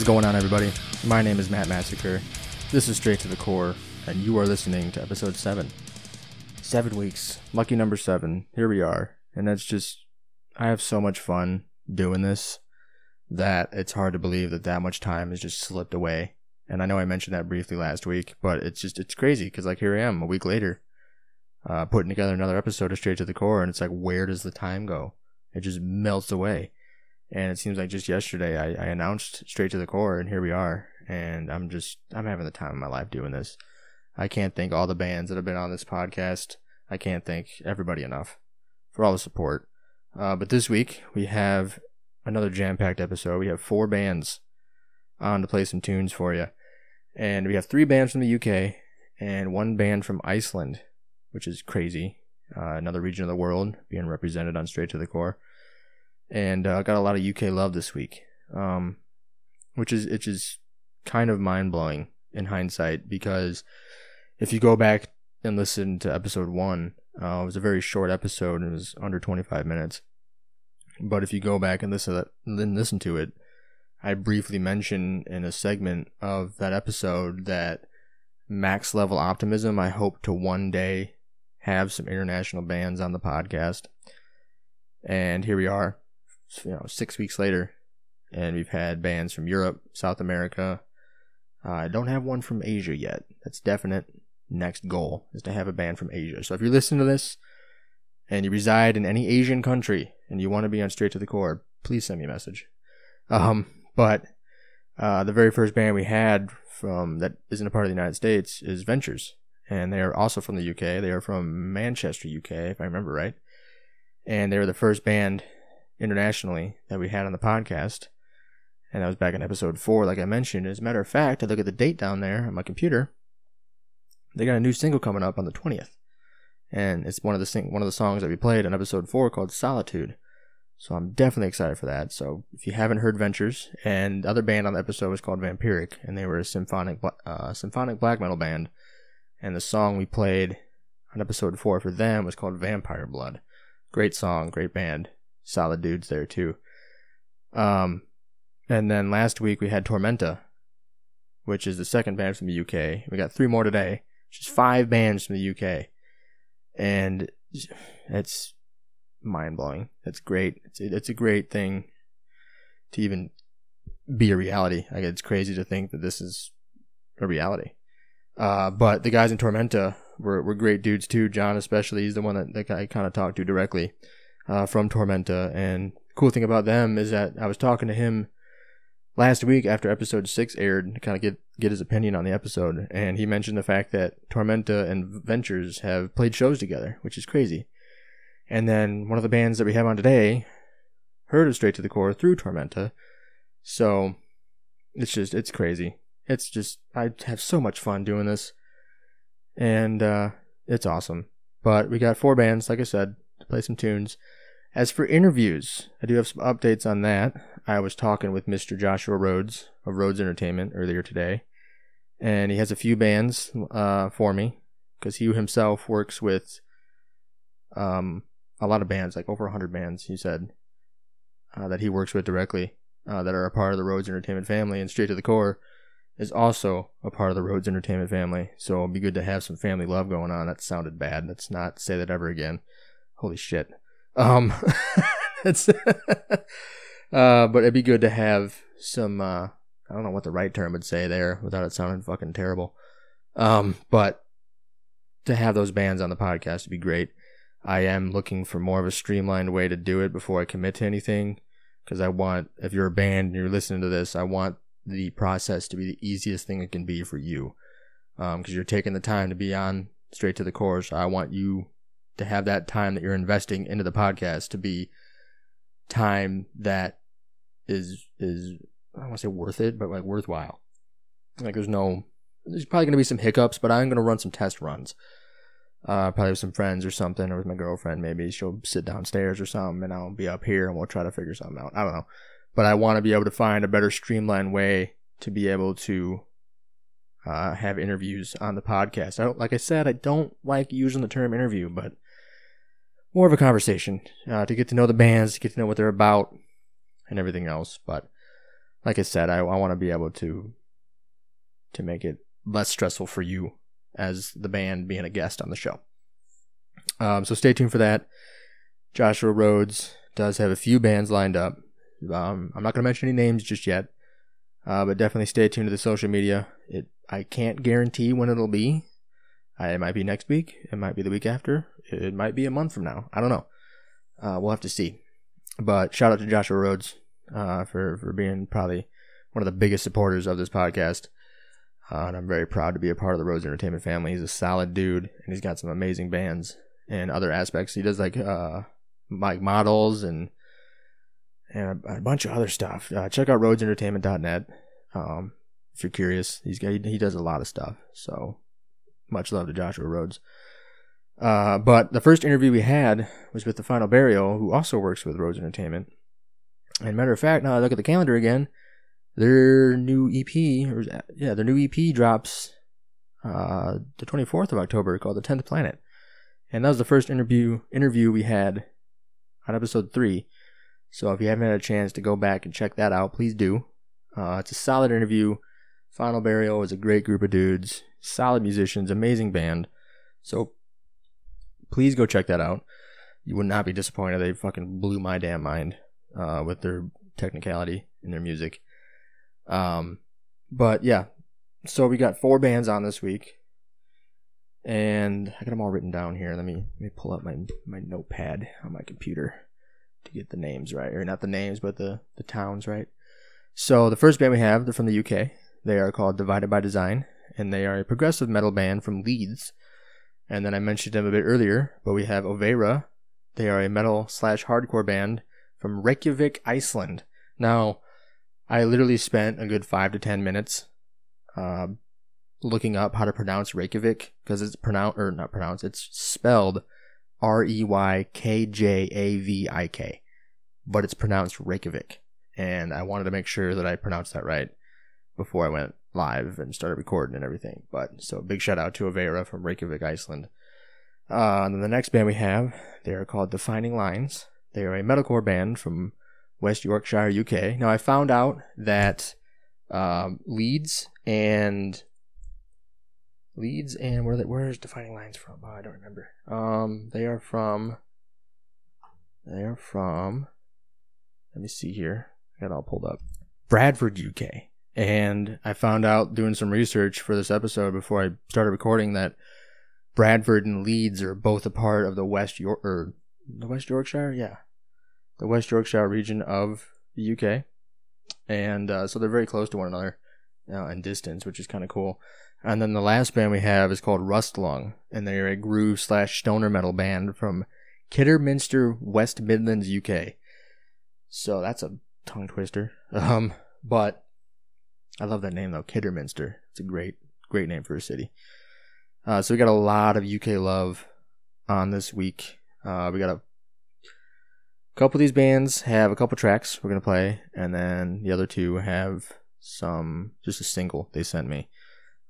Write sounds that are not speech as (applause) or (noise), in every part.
Is going on, everybody? My name is Matt Massacre. This is Straight to the Core, and you are listening to episode 7. Seven weeks. Lucky number 7. Here we are. And that's just, I have so much fun doing this that it's hard to believe that that much time has just slipped away. And I know I mentioned that briefly last week, but it's just, it's crazy because, like, here I am a week later, uh, putting together another episode of Straight to the Core, and it's like, where does the time go? It just melts away. And it seems like just yesterday I, I announced Straight to the Core, and here we are. And I'm just, I'm having the time of my life doing this. I can't thank all the bands that have been on this podcast. I can't thank everybody enough for all the support. Uh, but this week we have another jam-packed episode. We have four bands on to play some tunes for you, and we have three bands from the UK and one band from Iceland, which is crazy. Uh, another region of the world being represented on Straight to the Core, and uh, got a lot of UK love this week, um, which is which is kind of mind blowing in hindsight because if you go back and listen to episode one, uh, it was a very short episode. It was under 25 minutes. But if you go back and listen to that, then listen to it, I briefly mentioned in a segment of that episode that max level optimism. I hope to one day have some international bands on the podcast, and here we are, you know, six weeks later, and we've had bands from Europe, South America. Uh, I don't have one from Asia yet. That's definite next goal is to have a band from Asia. So if you're listening to this and you reside in any Asian country and you want to be on Straight to the Core, please send me a message. Um, but uh, the very first band we had from that isn't a part of the United States is Ventures, and they are also from the UK. They are from Manchester, UK, if I remember right, and they were the first band internationally that we had on the podcast. And that was back in episode four, like I mentioned. As a matter of fact, I look at the date down there on my computer. They got a new single coming up on the twentieth, and it's one of the sing- one of the songs that we played in episode four called "Solitude." So I'm definitely excited for that. So if you haven't heard Ventures, and the other band on the episode was called Vampiric, and they were a symphonic uh, symphonic black metal band, and the song we played on episode four for them was called Vampire Blood. Great song, great band, solid dudes there too. Um, and then last week we had Tormenta, which is the second band from the UK. We got three more today, which is five bands from the UK, and it's mind blowing. It's great. It's it's a great thing to even be a reality. Like it's crazy to think that this is a reality. Uh, but the guys in Tormenta were, were great dudes too. John especially, he's the one that, that I kind of talked to directly uh, from Tormenta. And cool thing about them is that I was talking to him last week after episode six aired to kind of get get his opinion on the episode, and he mentioned the fact that Tormenta and Ventures have played shows together, which is crazy. And then one of the bands that we have on today heard of Straight to the Core through Tormenta. So it's just, it's crazy. It's just, I have so much fun doing this. And uh, it's awesome. But we got four bands, like I said, play some tunes. As for interviews, I do have some updates on that. I was talking with Mr. Joshua Rhodes of Rhodes Entertainment earlier today, and he has a few bands uh, for me because he himself works with um, a lot of bands, like over 100 bands, he said, uh, that he works with directly uh, that are a part of the Rhodes Entertainment family. And Straight to the Core is also a part of the Rhodes Entertainment family. So it'll be good to have some family love going on. That sounded bad. Let's not say that ever again. Holy shit. Um, (laughs) (laughs) uh, but it'd be good to have some, uh, I don't know what the right term would say there without it sounding fucking terrible. Um, but to have those bands on the podcast would be great. I am looking for more of a streamlined way to do it before I commit to anything. Because I want, if you're a band and you're listening to this, I want the process to be the easiest thing it can be for you. Because um, you're taking the time to be on straight to the core. So I want you to have that time that you're investing into the podcast to be time that is is I don't want to say worth it, but like worthwhile. Like there's no there's probably gonna be some hiccups, but I'm gonna run some test runs uh, probably with some friends or something, or with my girlfriend. Maybe she'll sit downstairs or something, and I'll be up here, and we'll try to figure something out. I don't know, but I want to be able to find a better streamlined way to be able to uh, have interviews on the podcast. I don't, like I said, I don't like using the term interview, but more of a conversation uh, to get to know the bands, to get to know what they're about, and everything else. But like I said, I, I want to be able to to make it less stressful for you as the band being a guest on the show. Um, so stay tuned for that. Joshua Rhodes does have a few bands lined up. Um, I'm not going to mention any names just yet, uh, but definitely stay tuned to the social media. It I can't guarantee when it'll be. I, it might be next week. It might be the week after. It might be a month from now. I don't know. Uh, we'll have to see. But shout out to Joshua Rhodes uh, for for being probably one of the biggest supporters of this podcast. Uh, and I'm very proud to be a part of the Rhodes Entertainment family. He's a solid dude, and he's got some amazing bands and other aspects. He does like uh, like models and and a, a bunch of other stuff. Uh, check out RhodesEntertainment.net um, if you're curious. He's got, he does a lot of stuff. So much love to Joshua Rhodes. Uh, but the first interview we had was with the Final Burial, who also works with Rhodes Entertainment. And matter of fact, now I look at the calendar again, their new EP, or yeah, their new EP drops uh, the 24th of October, called The Tenth Planet, and that was the first interview interview we had on episode three. So if you haven't had a chance to go back and check that out, please do. Uh, it's a solid interview. Final Burial is a great group of dudes, solid musicians, amazing band. So please go check that out. You would not be disappointed. They fucking blew my damn mind uh, with their technicality in their music. Um, but yeah, so we got four bands on this week, and I got them all written down here. Let me let me pull up my my notepad on my computer to get the names right, or not the names, but the the towns right. So the first band we have, they're from the UK. They are called Divided by Design, and they are a progressive metal band from Leeds. And then I mentioned them a bit earlier, but we have Overa. They are a metal slash hardcore band from Reykjavik, Iceland. Now, I literally spent a good five to ten minutes uh, looking up how to pronounce Reykjavik because it's pronounced or not pronounced. It's spelled R E Y K J A V I K, but it's pronounced Reykjavik, and I wanted to make sure that I pronounced that right before I went live and started recording and everything. But so big shout out to Avera from Reykjavik, Iceland. Uh, and then the next band we have, they are called Defining Lines. They are a metalcore band from West Yorkshire, UK. Now, I found out that um, Leeds and Leeds and where where is Defining Lines from? Oh, I don't remember. Um, they are from. They are from. Let me see here. I got all pulled up. Bradford, UK. And I found out doing some research for this episode before I started recording that Bradford and Leeds are both a part of the West York or the West Yorkshire, yeah, the West Yorkshire region of the UK, and uh, so they're very close to one another in distance, which is kind of cool. And then the last band we have is called Rustlung, and they're a groove slash stoner metal band from Kidderminster, West Midlands, UK. So that's a tongue twister. (laughs) Um, but I love that name though, Kidderminster. It's a great, great name for a city. Uh, so we got a lot of UK love on this week. Uh, we got a couple of these bands have a couple tracks we're gonna play, and then the other two have some just a single they sent me.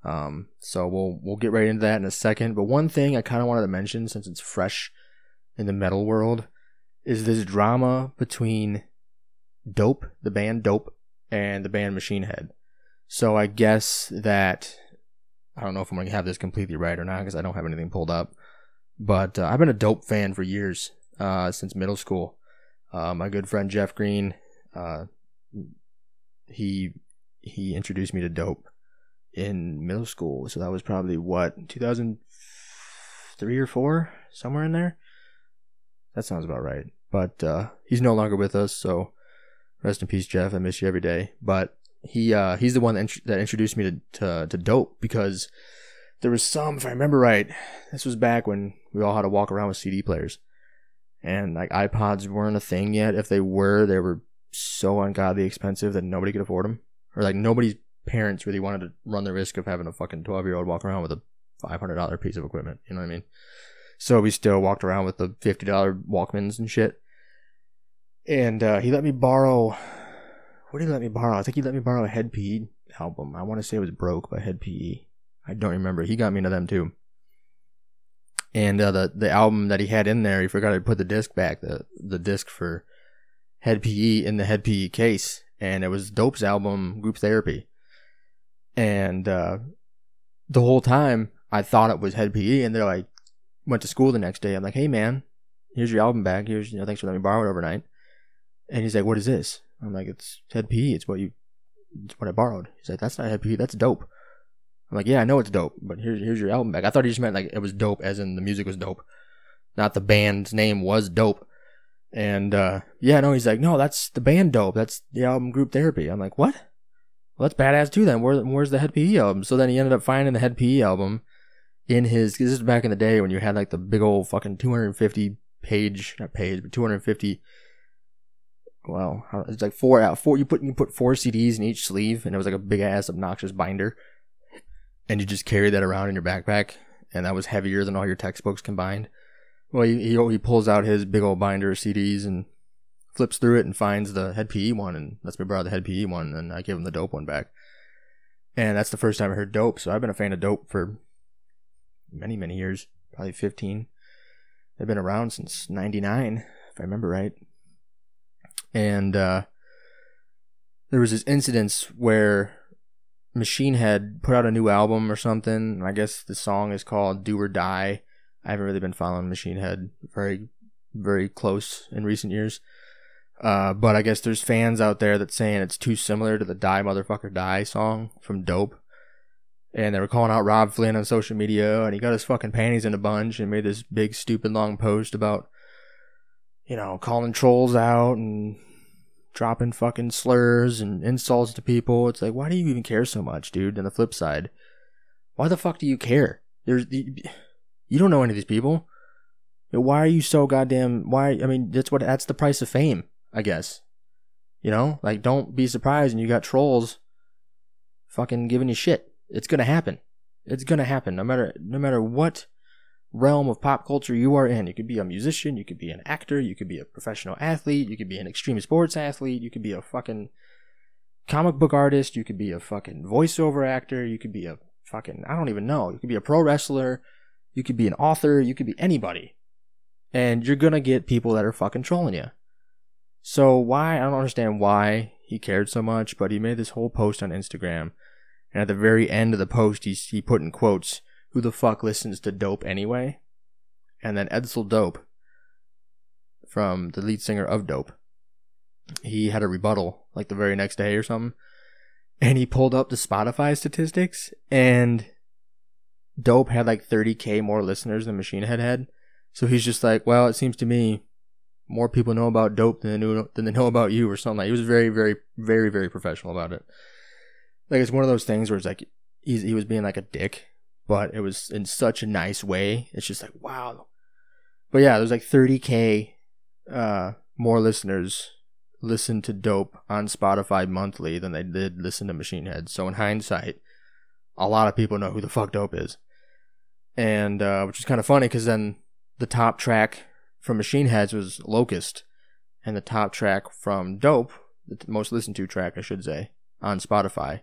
Um, so we'll we'll get right into that in a second. But one thing I kind of wanted to mention, since it's fresh in the metal world, is this drama between Dope, the band Dope, and the band Machine Head. So I guess that I don't know if I'm gonna have this completely right or not because I don't have anything pulled up. But uh, I've been a Dope fan for years, uh, since middle school. Uh, my good friend Jeff Green, uh, he he introduced me to dope in middle school. So that was probably what 2003 or four, somewhere in there. That sounds about right. But uh, he's no longer with us, so rest in peace, Jeff. I miss you every day. But he uh, he's the one that, int- that introduced me to, to to dope because there was some, if I remember right, this was back when we all had to walk around with CD players and like iPods weren't a thing yet. If they were, they were so ungodly expensive that nobody could afford them, or like nobody's parents really wanted to run the risk of having a fucking twelve year old walk around with a five hundred dollar piece of equipment. You know what I mean? So we still walked around with the fifty dollar Walkmans and shit. And uh, he let me borrow. What did he let me borrow? I think he let me borrow a Hed PE album. I want to say it was Broke by Hed PE. I don't remember. He got me into them too and uh, the the album that he had in there, he forgot to put the disc back, the the disc for Hed PE in the Hed PE case, and it was Dope's album Group Therapy. And uh, the whole time I thought it was Hed PE, and they're like, went to school the next day. I'm like, hey man, here's your album back. Here's you know, thanks for letting me borrow it overnight. And he's like, what is this? I'm like, it's Hed PE. It's what you, it's what I borrowed. He's like, that's not Hed PE. That's dope. I'm like, yeah, I know it's dope, but here's here's your album back. I thought he just meant like it was dope, as in the music was dope, not the band's name was dope. And uh, yeah, no, he's like, no, that's the band dope. That's the album Group Therapy. I'm like, what? Well, that's badass too. Then Where, where's the Hed PE album? So then he ended up finding the Hed PE album in his. This is back in the day when you had like the big old fucking 250 page, not page, but 250. Well, it's like four out four. You put you put four CDs in each sleeve, and it was like a big ass obnoxious binder, and you just carry that around in your backpack, and that was heavier than all your textbooks combined. Well, he, he, he pulls out his big old binder of CDs and flips through it and finds the Hed PE one and lets me borrow the Hed PE one and I give him the dope one back. And that's the first time I heard dope. So I've been a fan of dope for many, many years, probably 15. They've been around since 99, if I remember right. And, uh, there was this incident where Machine Head put out a new album or something. I guess the song is called Do or Die. I haven't really been following Machine Head very, very close in recent years. Uh, but I guess there's fans out there that saying it's too similar to the Die Motherfucker Die song from Dope. And they were calling out Robb Flynn on social media, and he got his fucking panties in a bunch and made this big, stupid, long post about, you know, calling trolls out and dropping fucking slurs and insults to people. It's like, why do you even care so much, dude? And the flip side, why the fuck do you care? There's, you don't know any of these people. Why are you so goddamn? Why? I mean, that's what that's the price of fame, I guess. You know, like don't be surprised and you got trolls fucking giving you shit. It's gonna happen. It's gonna happen. No matter no matter what realm of pop culture you are in. You could be a musician, you could be an actor, you could be a professional athlete, you could be an extreme sports athlete, you could be a fucking comic book artist, you could be a fucking voiceover actor, you could be a fucking I don't even know. You could be a pro wrestler you could be an author, you could be anybody. And you're gonna get people that are fucking trolling you. So why, I don't understand why he cared so much, but he made this whole post on Instagram. And at the very end of the post, he, he put in quotes, who the fuck listens to dope anyway? And then Edsel Dope, from the lead singer of Dope, he had a rebuttal like the very next day or something. And he pulled up the Spotify statistics and Dope had like 30k more listeners than Machine Head had. So he's just like, well, it seems to me more people know about Dope than they know, than they know about you or something. Like, he was very, very, very, very professional about it. Like it's one of those things where it's like he's, he was being like a dick, but it was in such a nice way. It's just like wow. But yeah, there's like 30k uh, more listeners listen to Dope on Spotify monthly than they did listen to Machine Head. So in hindsight, a lot of people know who the fuck Dope is and uh, which is kind of funny because then the top track from Machine Heads was Locust, and the top track from Dope, the most listened to track, I should say, on Spotify.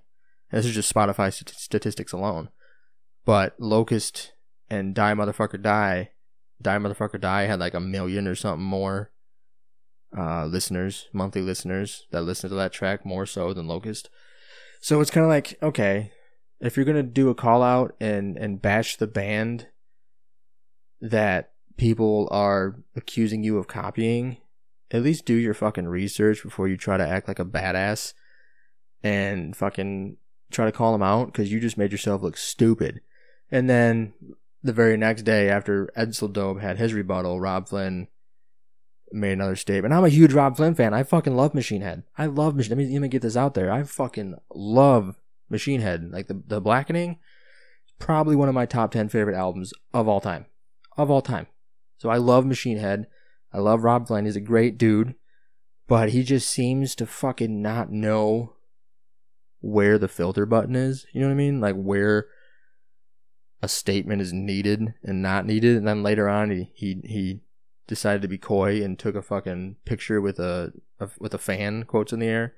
And this is just Spotify st- statistics alone. But Locust and Die Motherfucker Die, Die Motherfucker Die had like a million or something more uh, listeners, monthly listeners that listen to that track more so than Locust. So it's kind of like, okay, if you're gonna do a call out and and bash the band that people are accusing you of copying, at least do your fucking research before you try to act like a badass and fucking try to call them out because you just made yourself look stupid. And then the very next day, after Edsel Dope had his rebuttal, Robb Flynn made another statement. I'm a huge Robb Flynn fan. I fucking love Machine Head. I love Machine. Let me, let me get this out there. I fucking love Machine Head, like the the Blackening, probably one of my top ten favorite albums of all time, of all time. So I love Machine Head. I love Robb Flynn. He's a great dude, but he just seems to fucking not know where the filter button is. You know what I mean? Like where a statement is needed and not needed. And then later on, he he, he decided to be coy and took a fucking picture with a, a with a fan quotes in the air.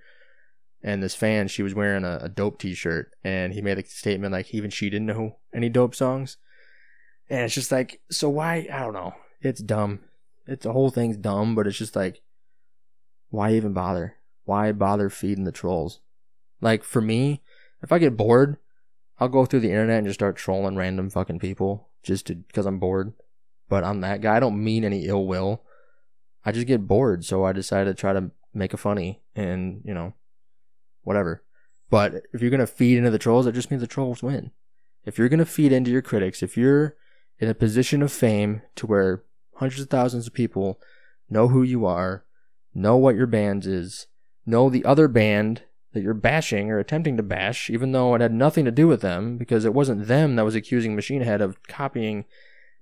And this fan she was wearing a, a, dope t-shirt. And he made a statement like even she didn't know any dope songs. And it's just like so why i don't know. It's dumb. It's the whole thing's dumb but it's just like why even bother? Why bother feeding the trolls? Like for me, if I get bored, I'll go through the internet and just start trolling random fucking people just because I'm bored. But I'm that guy. I don't mean any ill will. I just get bored, so I decided to try to make a funny and you know, whatever. But if you're gonna feed into the trolls, it just means the trolls win. If you're gonna feed into your critics, if you're in a position of fame to where hundreds of thousands of people know who you are, know what your band is, know the other band that you're bashing or attempting to bash, even though it had nothing to do with them, because it wasn't them that was accusing Machine Head of copying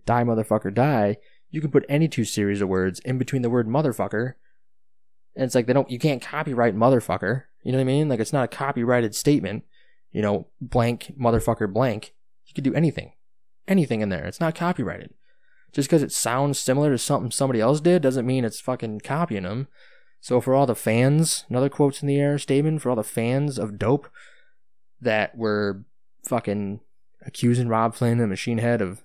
Die Motherfucker Die. You can put any two series of words in between the word motherfucker. And it's like they don't you can't copyright motherfucker. You know what I mean? Like it's not a copyrighted statement. You know, blank motherfucker blank. You could do anything. Anything in there. It's not copyrighted. Just because it sounds similar to something somebody else did doesn't mean it's fucking copying them. So for all the fans, another quotes in the air statement for all the fans of Dope that were fucking accusing Robb Flynn and Machine Head of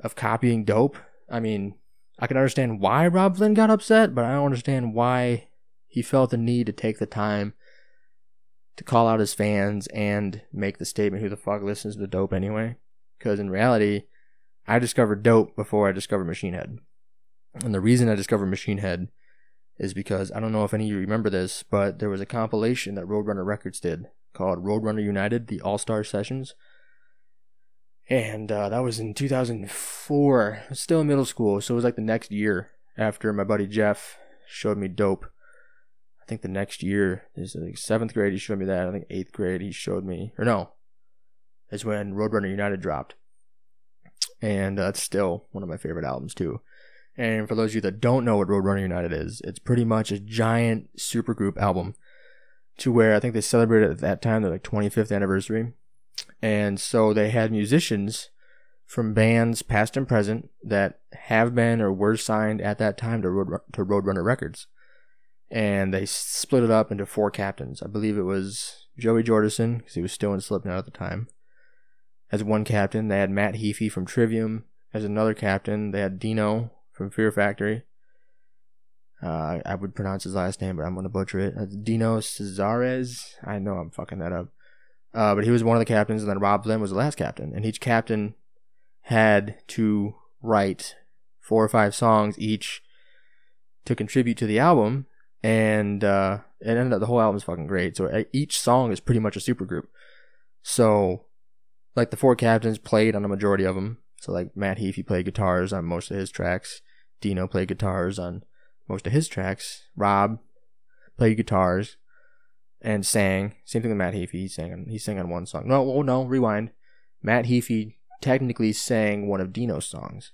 of copying Dope. I mean, I can understand why Robb Flynn got upset, but I don't understand why he felt the need to take the time to call out his fans and make the statement who the fuck listens to Dope anyway? Because in reality, I discovered Dope before I discovered Machine Head. And the reason I discovered Machine Head is because I don't know if any of you remember this, but there was a compilation that Roadrunner Records did called Roadrunner United, the All Star Sessions. And uh, that was in 2004. Was still in middle school, so it was like the next year after my buddy Jeff showed me dope. I think the next year is like seventh grade. He showed me that. I think eighth grade he showed me, or no, is when Roadrunner United dropped, and that's still one of my favorite albums too. And for those of you that don't know what Roadrunner United is, it's pretty much a giant supergroup album to where I think they celebrated at that time their like 25th anniversary. And so they had musicians from bands past and present that have been or were signed at that time to Road, to Roadrunner Records. And they split it up into four captains. I believe it was Joey Jordison, because he was still in Slipknot at the time, as one captain. They had Matt Heafy from Trivium as another captain. They had Dino from Fear Factory. Uh, I would pronounce his last name, but I'm gonna butcher it. It's Dino Cazares. I know I'm fucking that up. Uh, but he was one of the captains, and then Robb Flynn was the last captain. And each captain had to write four or five songs each to contribute to the album, and uh, it ended up the whole album is fucking great. So each song is pretty much a supergroup. So, like the four captains played on a majority of them. So like Matt Heafy played guitars on most of his tracks. Dino played guitars on most of his tracks. Rob played guitars and sang. Same thing with Matt Heafy. He sang on, he sang on one song. No, oh no, rewind. Matt Heafy technically sang one of Dino's songs.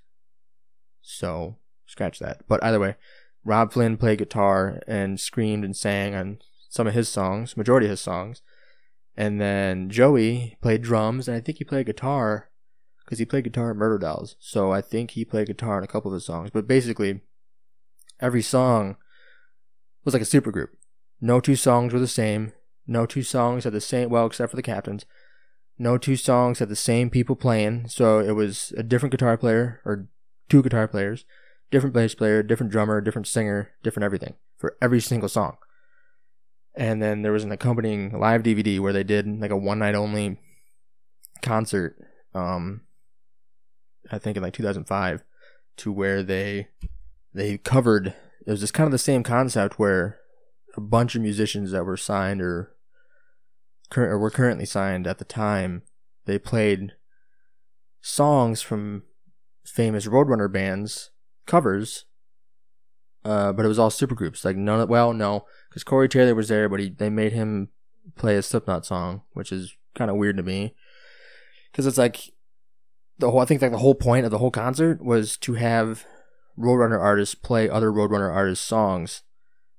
So scratch that. But either way, Robb Flynn played guitar and screamed and sang on some of his songs, majority of his songs. And then Joey played drums and I think he played guitar because he played guitar in Murderdolls. So I think he played guitar in a couple of his songs. But basically, every song was like a supergroup. No two songs were the same. No two songs had the same, well, except for the captains. No two songs had the same people playing. So it was a different guitar player or two guitar players, different bass player, different drummer, different singer, different everything for every single song. And then there was an accompanying live DVD where they did like a one night only concert. Um, I think in like 2005 to where they they covered it was just kind of the same concept where a bunch of musicians that were signed or, cur- or were currently signed at the time they played songs from famous Roadrunner bands covers uh, but it was all supergroups. Like none. Of, well, no, because Corey Taylor was there, but he they made him play a Slipknot song, which is kind of weird to me. Because it's like the whole I think like the whole point of the whole concert was to have Roadrunner artists play other Roadrunner artists' songs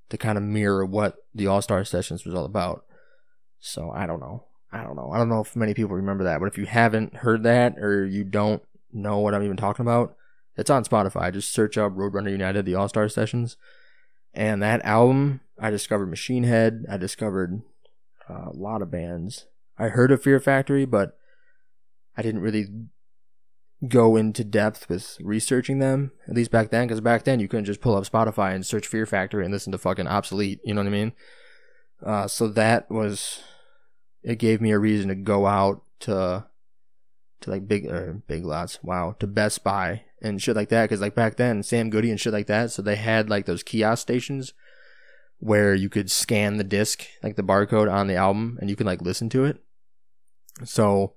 to kind of mirror what the All Star Sessions was all about. So I don't know. I don't know. I don't know if many people remember that, but if you haven't heard that or you don't know what I'm even talking about, it's on Spotify. Just search up Roadrunner United, the All Star Sessions. And that album, I discovered Machine Head. I discovered uh, a lot of bands. I heard of Fear Factory, but I didn't really go into depth with researching them. At least back then, because back then you couldn't just pull up Spotify and search Fear Factory and listen to fucking obsolete. You know what I mean? Uh, so that was it. Gave me a reason to go out to to like big or big lots. Wow, to Best Buy and shit like that. Because like back then, Sam Goody and shit like that. So they had like those kiosk stations where you could scan the disc, like the barcode on the album, and you can like listen to it. So,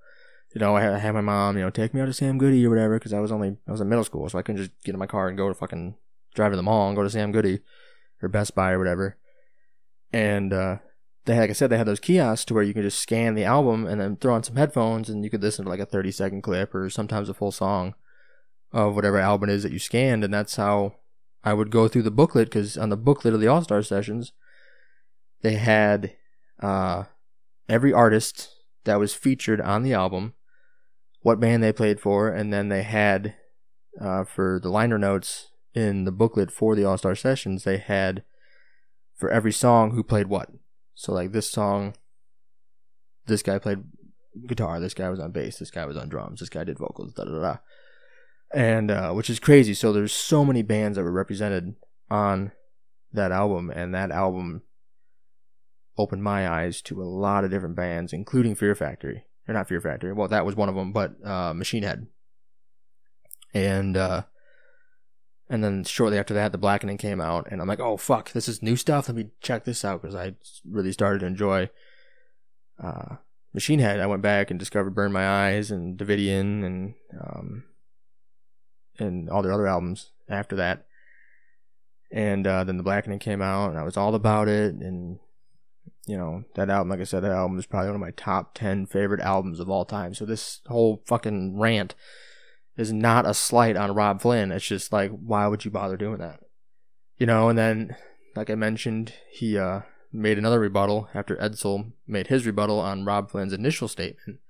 you know, I had my mom, you know, take me out to Sam Goody or whatever, because I was only I was in middle school, so I couldn't just get in my car and go to fucking drive to the mall and go to Sam Goody or Best Buy or whatever. And uh, they, like I said, they had those kiosks to where you can just scan the album and then throw on some headphones and you could listen to like a 30 second clip or sometimes a full song of whatever album it is that you scanned. And that's how I would go through the booklet because on the booklet of the All Star sessions, they had uh, every artist that was featured on the album, what band they played for, and then they had uh, for the liner notes in the booklet for the All Star sessions, they had for every song who played what. So like this song, this guy played guitar, this guy was on bass, this guy was on drums, this guy did vocals, da da da. And uh, which is crazy. So there's so many bands that were represented on that album, and that album opened my eyes to a lot of different bands, including Fear Factory. Or not Fear Factory. Well, that was one of them, but uh, Machine Head. And uh, and then shortly after that, The Blackening came out, and I'm like, oh fuck, this is new stuff. Let me check this out because I really started to enjoy uh, Machine Head. I went back and discovered Burn My Eyes and Davidian and um, and all their other albums after that. And uh, then The Blackening came out, and I was all about it. And you know that album, like I said, that album is probably one of my top ten favorite albums of all time. So this whole fucking rant is not a slight on Robb Flynn. It's just like, why would you bother doing that? You know, and then, like I mentioned, he uh, made another rebuttal after Edsel made his rebuttal on Robb Flynn's initial statement.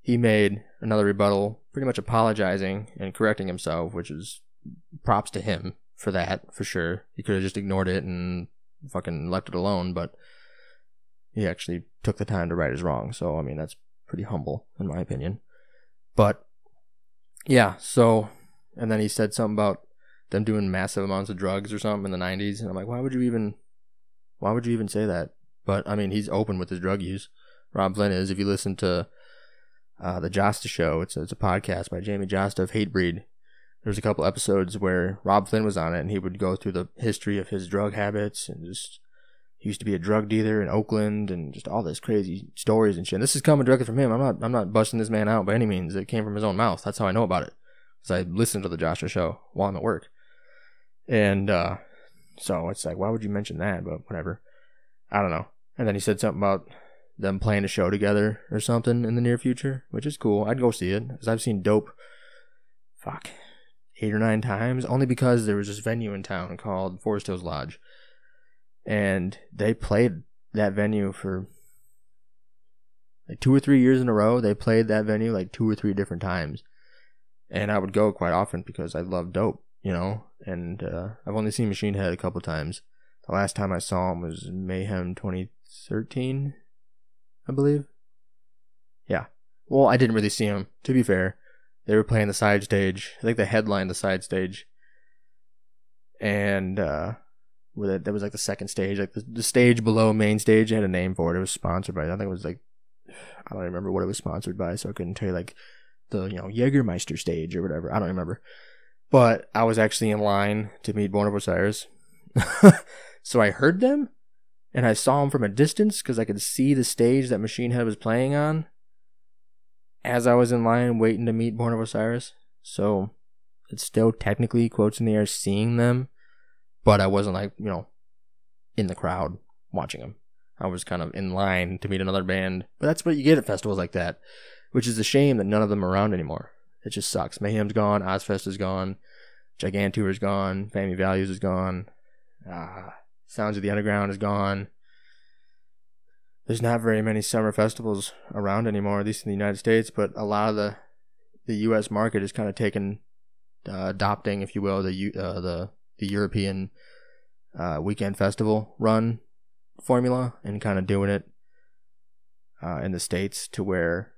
He made another rebuttal, pretty much apologizing and correcting himself, which is props to him for that, for sure. He could have just ignored it and fucking left it alone, but he actually took the time to right his wrong. So, I mean, that's pretty humble, in my opinion. But yeah, so and then he said something about them doing massive amounts of drugs or something in the 90s and I'm like, why would you even why would you even say that? But I mean, he's open with his drug use. Robb Flynn is. If you listen to uh, the Jasta show, it's a, it's a podcast by Jamie Jasta of Hatebreed. There's a couple episodes where Robb Flynn was on it and he would go through the history of his drug habits and just he used to be a drug dealer in Oakland and just all this crazy stories and shit. And this is coming directly from him. I'm not I'm not busting this man out by any means. It came from his own mouth. That's how I know about it. Because I listened to the Jasta show while I'm at work. And uh, so it's like, why would you mention that? But whatever. I don't know. And then he said something about them playing a show together or something in the near future, which is cool. I'd go see it. Because I've seen Dope, fuck, eight or nine times. Only because there was this venue in town called Forest Hills Lodge and they played that venue for like two or three years in a row. They played that venue like two or three different times, and I would go quite often because I love dope, you know. And uh, I've only seen Machine Head a couple times. The last time I saw him was Mayhem 2013, I believe. Yeah. Well, I didn't really see him. To be fair, they were playing the side stage. I think they headlined the side stage, and uh, that, that was like the second stage, like the, the stage below main stage. It had a name for it. It was sponsored by. I think it was like I don't remember what it was sponsored by, so I couldn't tell you like the you know Jägermeister stage or whatever. I don't remember. But I was actually in line to meet Born of Osiris, (laughs) so I heard them, and I saw them from a distance because I could see the stage that Machine Head was playing on. As I was in line waiting to meet Born of Osiris, so it's still technically quotes in the air seeing them but I wasn't like, you know, in the crowd watching them. I was kind of in line to meet another band. But that's what you get at festivals like that, which is a shame that none of them are around anymore. It just sucks. Mayhem's gone, Ozzfest is gone, Gigantour is gone, Family Values is gone, uh, Sounds of the Underground is gone. There's not very many summer festivals around anymore, at least in the United States, but a lot of the the U.S. market is kind of taken, uh, adopting, if you will, the uh, the the European uh, weekend festival run formula and kind of doing it uh, in the states to where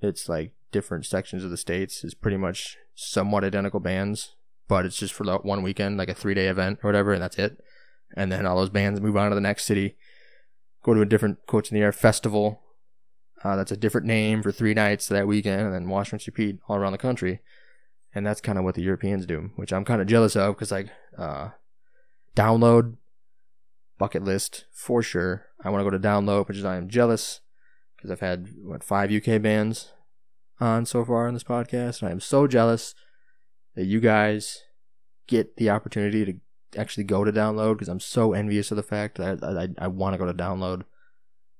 it's like different sections of the states is pretty much somewhat identical bands, but it's just for that one weekend, like a three day event or whatever, and that's it. And then all those bands move on to the next city, go to a different quotes in the air festival. Uh, that's a different name for three nights that weekend, and then wash, and repeat all around the country. And that's kind of what the Europeans do, which I'm kind of jealous of because like uh, download bucket list for sure. I want to go to download, which is I am jealous because I've had what five UK bands on so far in this podcast, and I am so jealous that you guys get the opportunity to actually go to download because I'm so envious of the fact that I, I, I want to go to download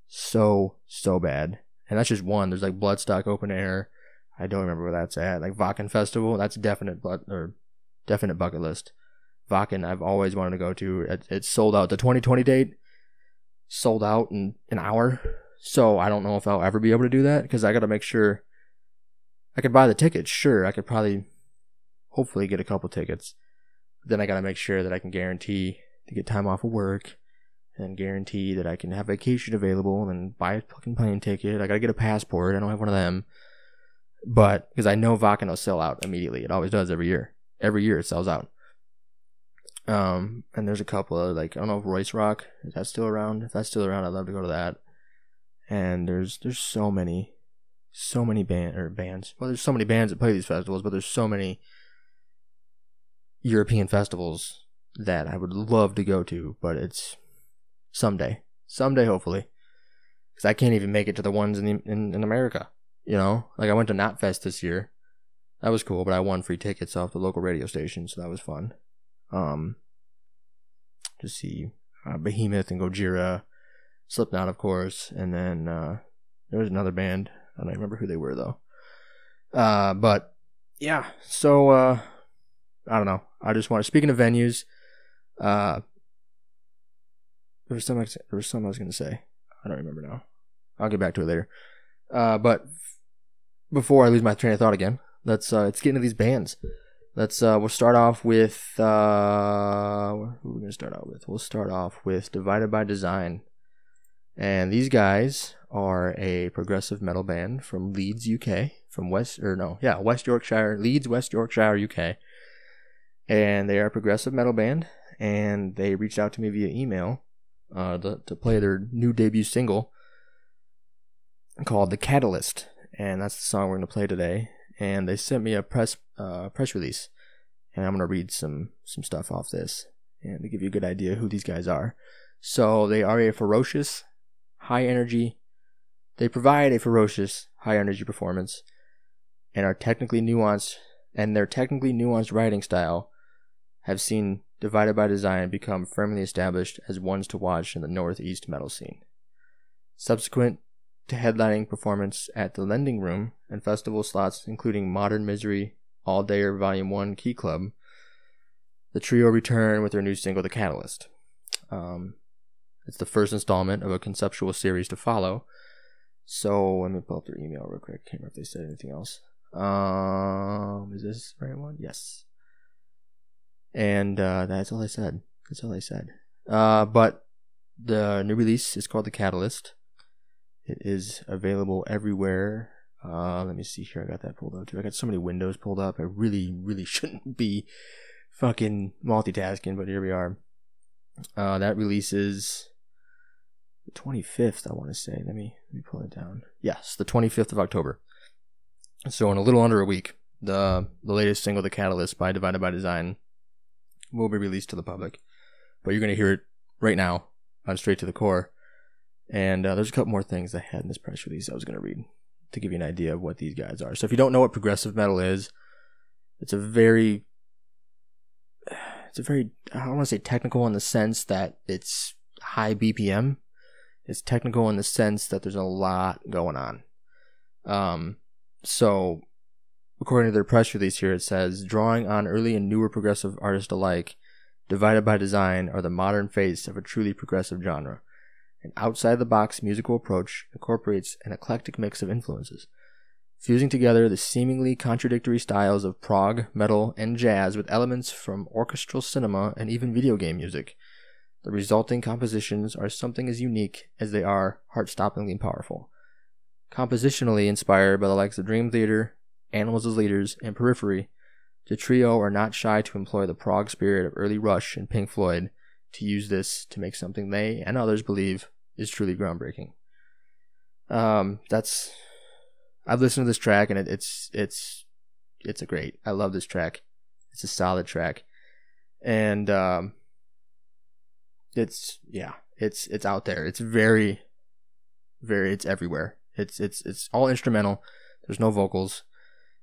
so so bad. And that's just one. There's like Bloodstock Open Air. I don't remember where that's at. Like Wacken Festival. That's definite blood or definite bucket list. Wacken I've always wanted to go to. It, it's sold out. The 2020 date sold out in an hour. So I don't know if I'll ever be able to do that because I got to make sure I could buy the tickets. Sure, I could probably hopefully get a couple tickets. But then I got to make sure that I can guarantee to get time off of work and guarantee that I can have vacation available and buy a fucking plane ticket. I got to get a passport. I don't have one of them. But because I know Wacken will sell out immediately. It always does every year. Every year it sells out. Um, and there's a couple of like I don't know if Royce Rock is that still around. If that's still around, I'd love to go to that. And there's there's so many, so many band or bands. Well, there's so many bands that play these festivals, but there's so many European festivals that I would love to go to, but it's someday, someday hopefully, because I can't even make it to the ones in, the, in in America. You know, like I went to Knotfest this year, that was cool, but I won free tickets off the local radio station, so that was fun. Um, to see uh, Behemoth and Gojira, Slipknot, of course, and then uh, there was another band. I don't remember who they were though. Uh, but yeah, so uh, I don't know. I just want. Speaking of venues, uh, there was something. There was something I was going to say. I don't remember now. I'll get back to it later. Uh, but before I lose my train of thought again, let's uh, let's get into these bands. Let's uh, we'll start off with uh, who are we gonna start off with? We'll start off with Divided by Design, and these guys are a progressive metal band from Leeds, UK, from West or no, yeah, West Yorkshire, Leeds, West Yorkshire, UK, and they are a progressive metal band, and they reached out to me via email uh, to, to play their new debut single called "The Catalyst," and that's the song we're gonna play today and they sent me a press uh, press release, and I'm gonna read some some stuff off this and to give you a good idea who these guys are. So they are a ferocious, high energy. They provide a ferocious, high energy performance, and are technically nuanced. And their technically nuanced writing style have seen Divided by Design become firmly established as ones to watch in the Northeast metal scene. Subsequent to headlining performance at the Lending Room and festival slots including Modern Misery, All Dayer Volume 1 Key Club. The trio return with their new single, The Catalyst. Um, it's the first installment of a conceptual series to follow. So let me pull up their email real quick. Can't remember if they said anything else. Um, is this the right one? Yes. And uh, that's all I said. That's all I said. Uh, but the new release is called The Catalyst. It is available everywhere. Uh, let me see here. I got that pulled up too. I got so many windows pulled up. I really, really (laughs) shouldn't be fucking multitasking, but here we are. Uh, that releases the 25th, I want to say. Let me let me pull it down. Yes, the 25th of October. So in a little under a week, the the latest single, "The Catalyst" by Divided by Design, will be released to the public. But you're gonna hear it right now on Straight to the Core. And uh, there's a couple more things I had in this press release I was going to read to give you an idea of what these guys are. So if you don't know what progressive metal is, it's a very it's a very I don't want to say technical in the sense that it's high BPM. It's technical in the sense that there's a lot going on. Um, so according to their press release here, it says drawing on early and newer progressive artists alike, divided by design are the modern face of a truly progressive genre. An outside the box musical approach incorporates an eclectic mix of influences, fusing together the seemingly contradictory styles of prog, metal, and jazz with elements from orchestral cinema and even video game music. The resulting compositions are something as unique as they are heart stoppingly powerful. compositionally inspired by the likes of Dream Theater, Animals as Leaders, and Periphery, the trio are not shy to employ the prog spirit of early Rush and Pink Floyd to use this to make something they and others believe is truly groundbreaking. Um, that's I've listened to this track and it, it's it's it's a great. I love this track. It's a solid track, and um, it's yeah, it's it's out there. It's very, very. It's everywhere. It's it's it's all instrumental. There's no vocals,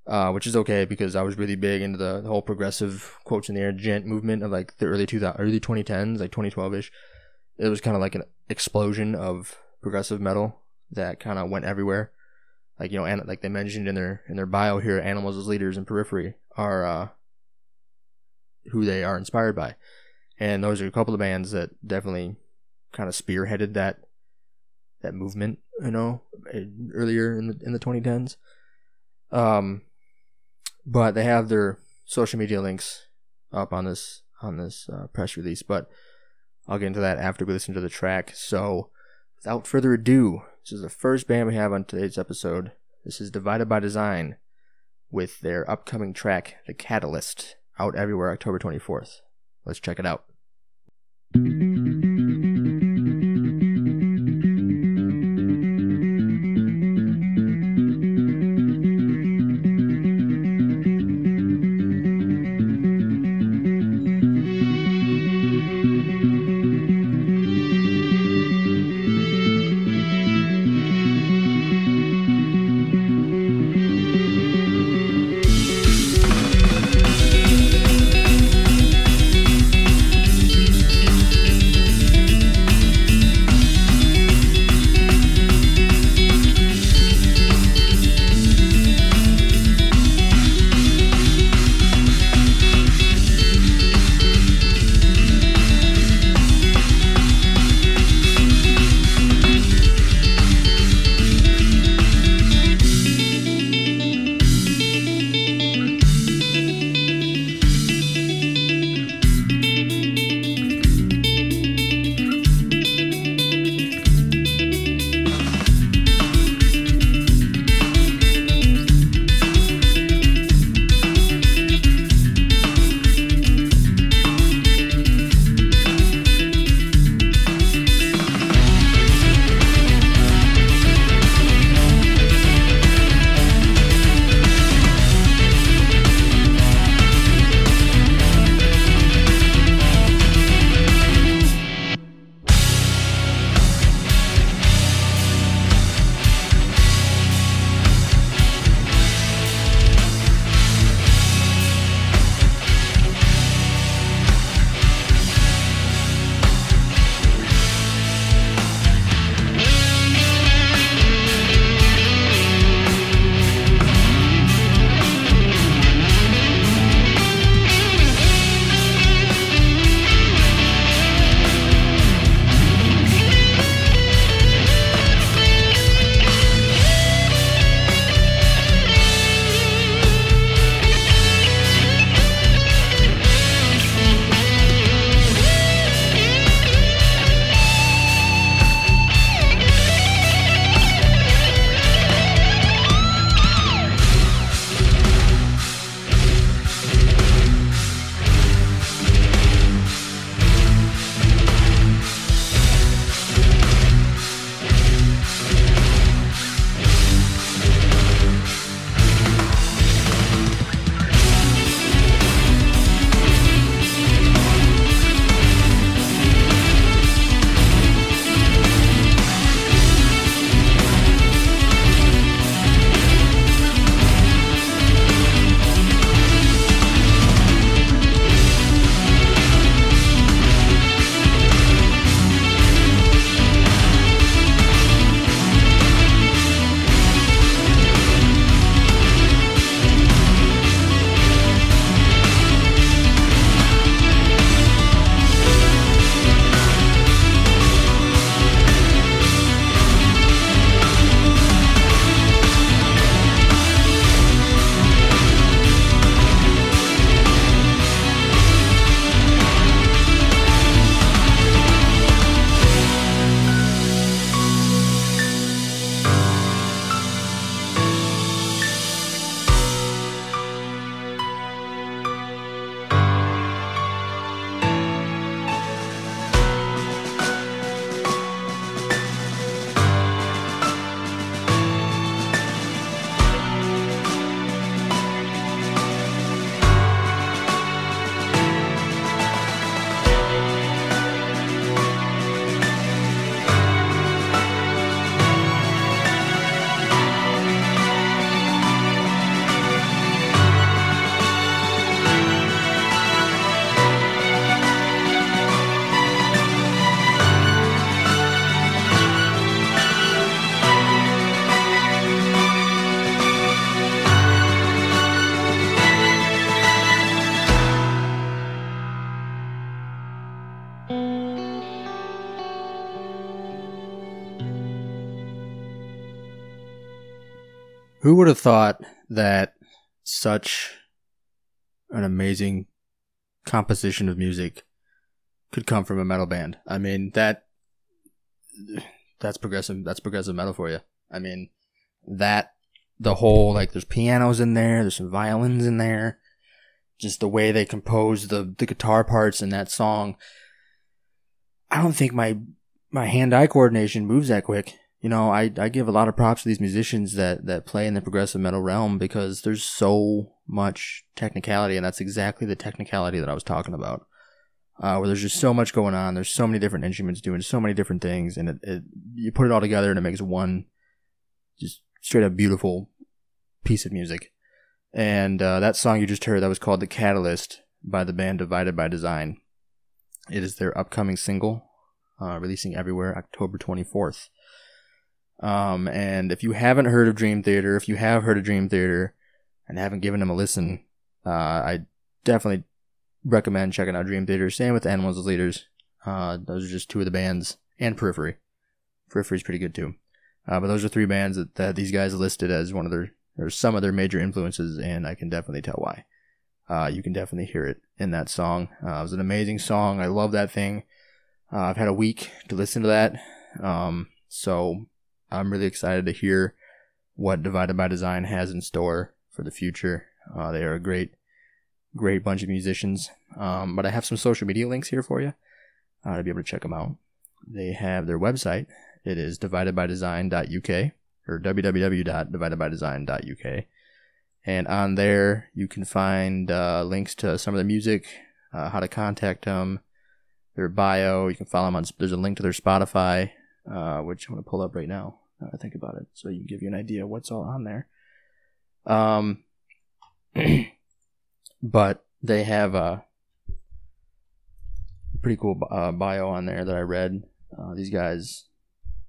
uh, which is okay because I was really big into the, the whole progressive quotes in the air djent movement of like the early 2000 early 2010s, like 2012 ish. It was kind of like an explosion of progressive metal that kind of went everywhere. Like you know, and like they mentioned in their in their bio here, animals as leaders and periphery are uh, who they are inspired by, and those are a couple of bands that definitely kind of spearheaded that that movement. You know, earlier in the in the 2010s. Um, but they have their social media links up on this on this uh, press release. But I'll get into that after we listen to the track. So, without further ado, this is the first band we have on today's episode. This is Divided by Design with their upcoming track, The Catalyst, out everywhere October 24th. Let's check it out. Would have thought that such an amazing composition of music could come from a metal band? I mean, that that's progressive that's progressive metal for you. I mean, that the whole like there's pianos in there, there's some violins in there. Just the way they compose the the guitar parts in that song. I don't think my my hand-eye coordination moves that quick. You know, I, I give a lot of props to these musicians that, that play in the progressive metal realm because there's so much technicality, and that's exactly the technicality that I was talking about. Uh, where there's just so much going on. There's so many different instruments doing so many different things, and it, it you put it all together and it makes one just straight up beautiful piece of music. And uh, that song you just heard that was called "The Catalyst" by the band Divided by Design. It is their upcoming single uh, releasing everywhere October 24th. Um, and if you haven't heard of Dream Theater, if you have heard of Dream Theater and haven't given them a listen, uh, I definitely recommend checking out Dream Theater. Same with Animals as Leaders. Uh, those are just two of the bands, and Periphery. Periphery is pretty good too. Uh, but those are three bands that, that these guys listed as one of their or some of their major influences, and I can definitely tell why. Uh, you can definitely hear it in that song. Uh, it was an amazing song. I love that thing. Uh, I've had a week to listen to that. Um, so I'm really excited to hear what Divided by Design has in store for the future. Uh, they are a great, great bunch of musicians. Um, but I have some social media links here for you uh, to be able to check them out. They have their website. It is dividedbydesign.uk or www.dividedbydesign.uk. And on there, you can find uh, links to some of the music, uh, how to contact them, their bio. You can follow them on. There's a link to their Spotify, uh, which I'm gonna pull up right now. I think about it, so you can give you an idea what's all on there. Um, (clears throat) but they have a pretty cool uh, bio on there that I read. Uh, these guys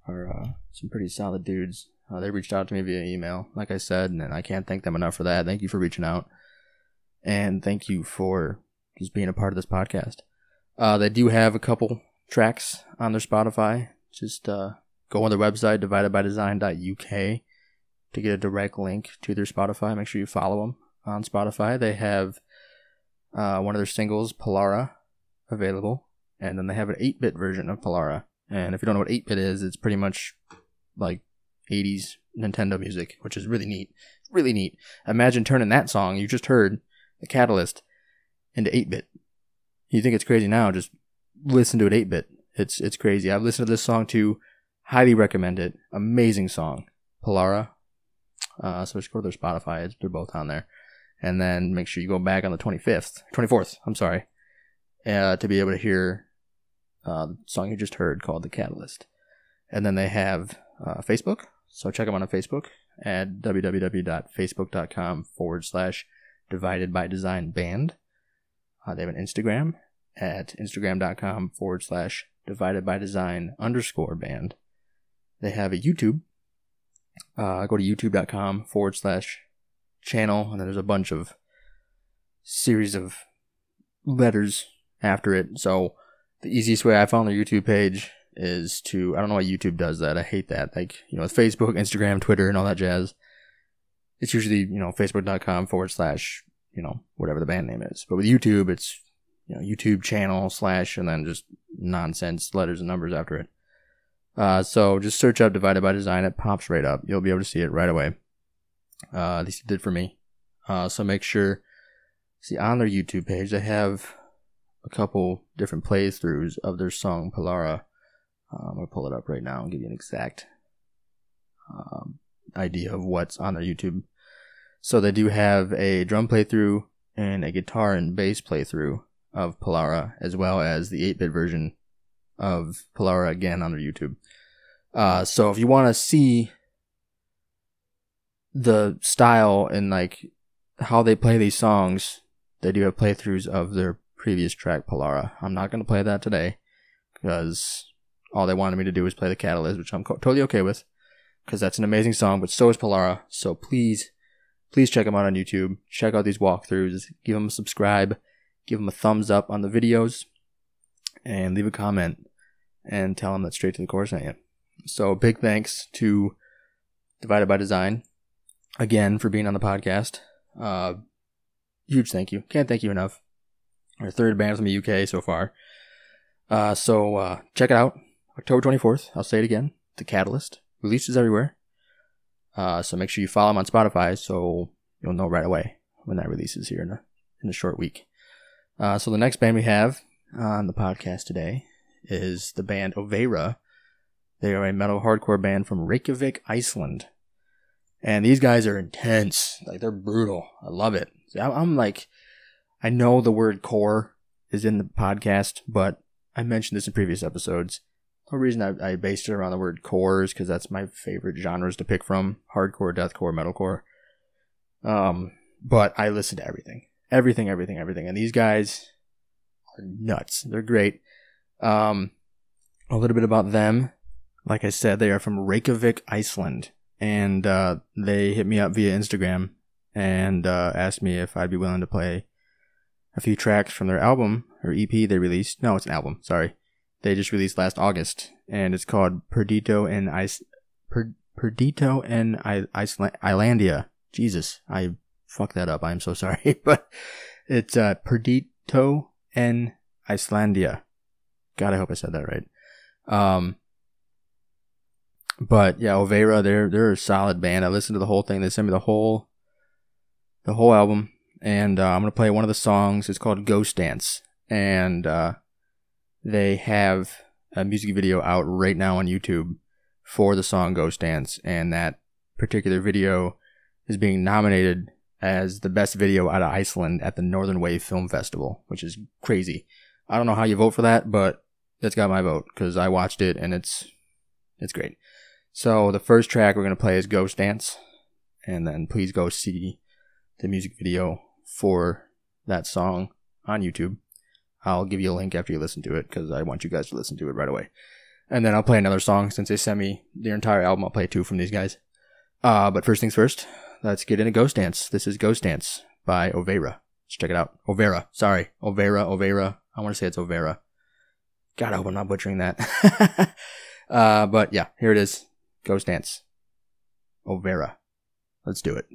are uh, some pretty solid dudes. Uh, they reached out to me via email, like I said, and I can't thank them enough for that. Thank you for reaching out, and thank you for just being a part of this podcast. Uh, they do have a couple tracks on their Spotify. Just uh, go on their website, dividedbydesign.uk, to get a direct link to their Spotify. Make sure you follow them on Spotify. They have uh, one of their singles, Polara, available, and then they have an 8 bit version of Polara. And if you don't know what 8 bit is, it's pretty much like 80s Nintendo music, which is really neat. Really neat. Imagine turning that song you just heard, The Catalyst, into 8 bit. You think it's crazy now, just listen to it 8 bit. It's it's crazy. I've listened to this song too. Highly recommend it. Amazing song. Polara. Uh, so just go to their Spotify. They're both on there. And then make sure you go back on the 25th, 24th, I'm sorry, uh, to be able to hear uh, the song you just heard called The Catalyst. And then they have uh, Facebook. So check them out on Facebook at www.facebook.com forward slash divided by design band. Uh, they have an Instagram at instagram.com forward slash divided by design underscore band. They have a YouTube. Uh, go to youtube.com forward slash channel, and then there's a bunch of series of letters after it. So the easiest way I found their YouTube page is to I don't know why YouTube does that. I hate that. Like, you know, Facebook, Instagram, Twitter, and all that jazz. It's usually, you know, facebook.com forward slash you know, whatever the band name is. But with YouTube, it's, you know, YouTube channel slash and then just nonsense letters and numbers after it. Uh, so just search up Divided by Design. It pops right up. You'll be able to see it right away. Uh, at least it did for me. Uh, so make sure, see on their YouTube page, they have a couple different playthroughs of their song Polara. Uh, I'm to pull it up right now and give you an exact um, idea of what's on their YouTube so they do have a drum playthrough and a guitar and bass playthrough of Polara, as well as the 8-bit version of Polara again on their YouTube. Uh, so if you want to see the style and like how they play these songs, they do have playthroughs of their previous track Polara. I'm not going to play that today because all they wanted me to do was play the Catalyst, which I'm totally okay with because that's an amazing song, but so is Polara. So please please check them out on YouTube. Check out these walkthroughs. Give them a subscribe. Give them a thumbs up on the videos. And leave a comment. And tell them that Straight to the Core sent you. So big thanks to Divided by Design again for being on the podcast. Uh, huge thank you. Can't thank you enough. Our third band from the UK so far. Uh, so uh, check it out. October 24th. I'll say it again. The Catalyst. Releases everywhere. Uh, so make sure you follow them on Spotify so you'll know right away when that releases here in a, in a short week. Uh, so the next band we have on the podcast today is the band Ovaera. They are a metal hardcore band from Reykjavik, Iceland. And these guys are intense. Like they're brutal. I love it. I'm like, I know the word core is in the podcast, but I mentioned this in previous episodes. The reason I, I based it around the word core is because that's my favorite genres to pick from: hardcore, deathcore, metalcore. Um, but I listen to everything, everything, everything, everything, and these guys are nuts. They're great. Um, a little bit about them. Like I said, they are from Reykjavik, Iceland, and uh, they hit me up via Instagram and uh, asked me if I'd be willing to play a few tracks from their album or EP they released. No, it's an album. Sorry, they just released last August, and it's called Perdito and Ice per, Perdito and I. Jesus, I fucked that up. I'm so sorry, (laughs) but it's uh, Perdito and Icelandia. God, I hope I said that right. Um, but yeah, Ovaera, they're they're a solid band. I listened to the whole thing. They sent me the whole the whole album, and uh, I'm gonna play one of the songs. It's called Ghost Dance, and uh, they have a music video out right now on YouTube for the song Ghost Dance, and that particular video is being nominated as the best video out of Iceland at the Northern Wave Film Festival, which is crazy. I don't know how you vote for that, but that's got my vote because I watched it and it's it's great. So the first track we're gonna play is Ghost Dance, and then please go see the music video for that song on YouTube. I'll give you a link after you listen to it because I want you guys to listen to it right away. And then I'll play another song since they sent me their entire album. I'll play two from these guys. Uh, but first things first, let's get into Ghost Dance. This is Ghost Dance by Ovaera. Let's check it out. Ovaera. Sorry. Ovaera, Ovaera. I want to say it's Ovaera. God, I hope I'm not butchering that. (laughs) uh, but yeah, here it is. Ghost Dance. Ovaera. Let's do it.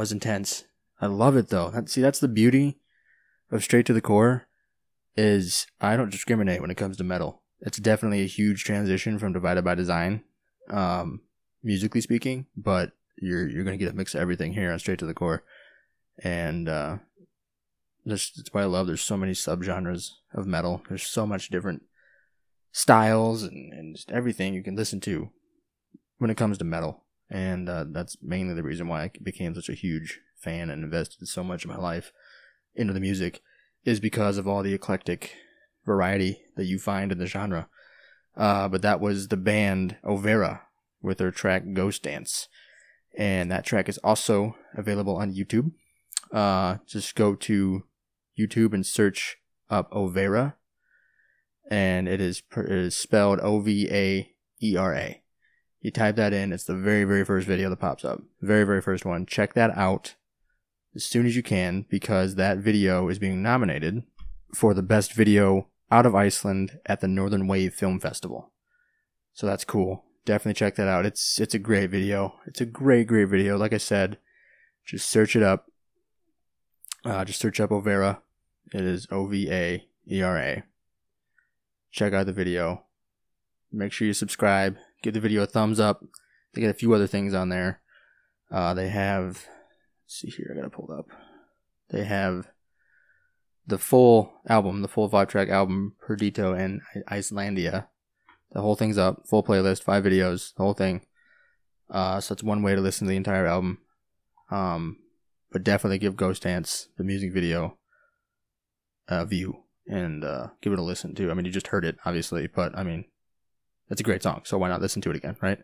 Was intense. I love it though. That, see, that's the beauty of Straight to the Core is I don't discriminate when it comes to metal. It's definitely a huge transition from Divided by Design, um, musically speaking, but you're you're gonna get a mix of everything here on Straight to the Core, and uh, that's, that's why I love. There's so many subgenres of metal. There's so much different styles and, and just everything you can listen to when it comes to metal, and uh, that's mainly the reason why I became such a huge fan and invested so much of my life into the music is because of all the eclectic variety that you find in the genre. Uh, but that was the band Ovaera with their track Ghost Dance. And that track is also available on YouTube. Uh, just go to YouTube and search up Ovaera. And it is, it is spelled O V A E R A. You type that in, it's the very, very first video that pops up. Very, very first one. Check that out as soon as you can because that video is being nominated for the best video out of Iceland at the Northern Wave Film Festival. So that's cool. Definitely check that out. It's it's a great video. It's a great great video. Like I said, just search it up. Uh, just search up Ovaera. It is O V A E R A. Check out the video. Make sure you subscribe. Give the video a thumbs up. They got a few other things on there. Uh, they have see here, I gotta pull it up. They have the full album, the full five track album, Perdito and Icelandia. The whole thing's up, full playlist, five videos, the whole thing. Uh, so that's one way to listen to the entire album. Um, but definitely give Ghost Dance the music video a view and uh, give it a listen too. I mean, you just heard it, obviously, but I mean, it's a great song, so why not listen to it again, right?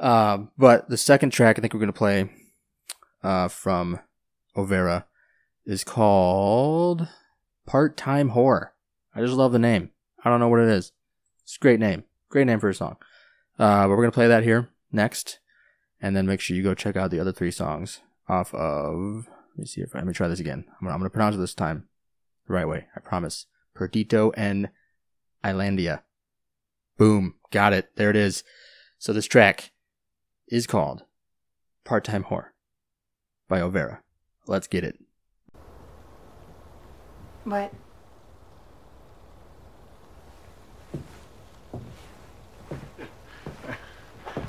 uh, (laughs) but the second track I think we're gonna play uh, from Ovaera is called Part Time Whore. I just love the name. I don't know what it is. It's a great name. Great name for a song. Uh, but we're going to play that here next. And then make sure you go check out the other three songs off of. Let me see if let me try this again. I'm going to pronounce it this time the right way. I promise. Perdito and Islandia. Boom. Got it. There it is. So this track is called Part Time Whore by Ovaera. Let's get it. What? (laughs)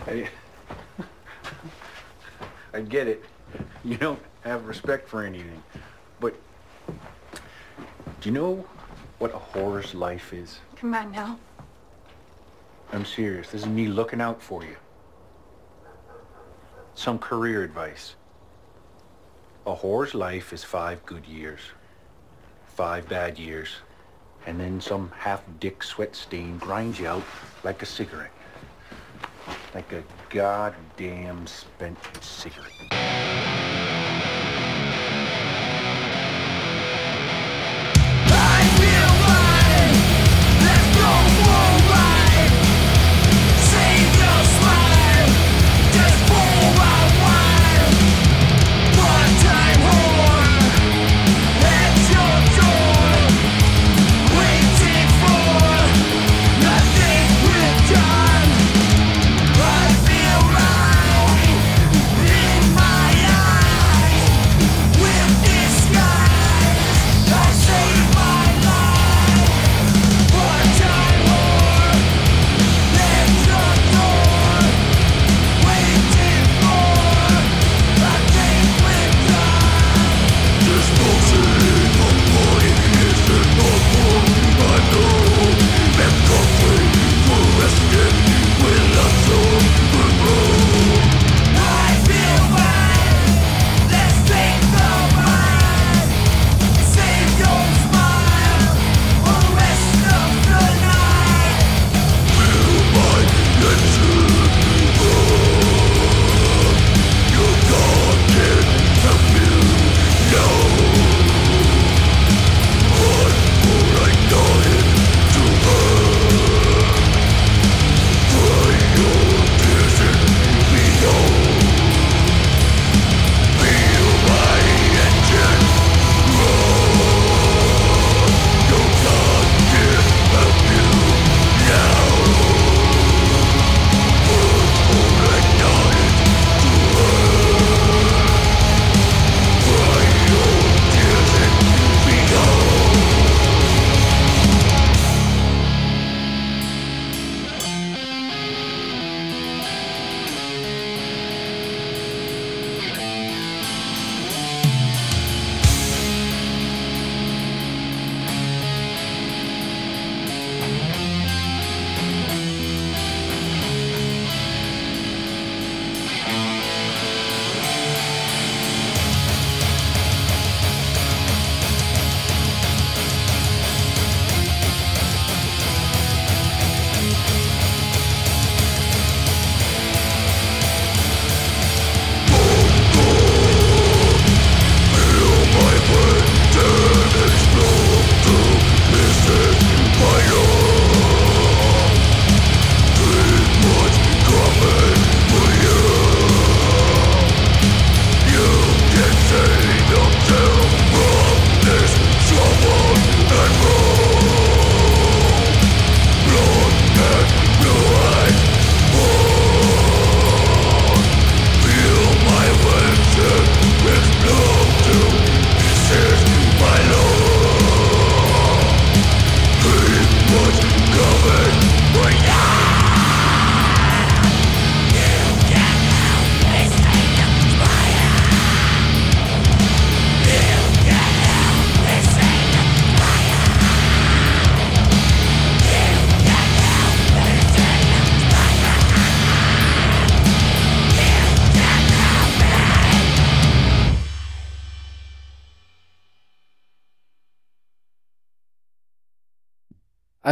I, I get it. You don't have respect for anything. But do you know what a whore's life is? Come on now. I'm serious. This is me looking out for you. Some career advice. A whore's life is five good years, five bad years, and then some half-dick sweat stain grinds you out like a cigarette. Like a goddamn spent cigarette.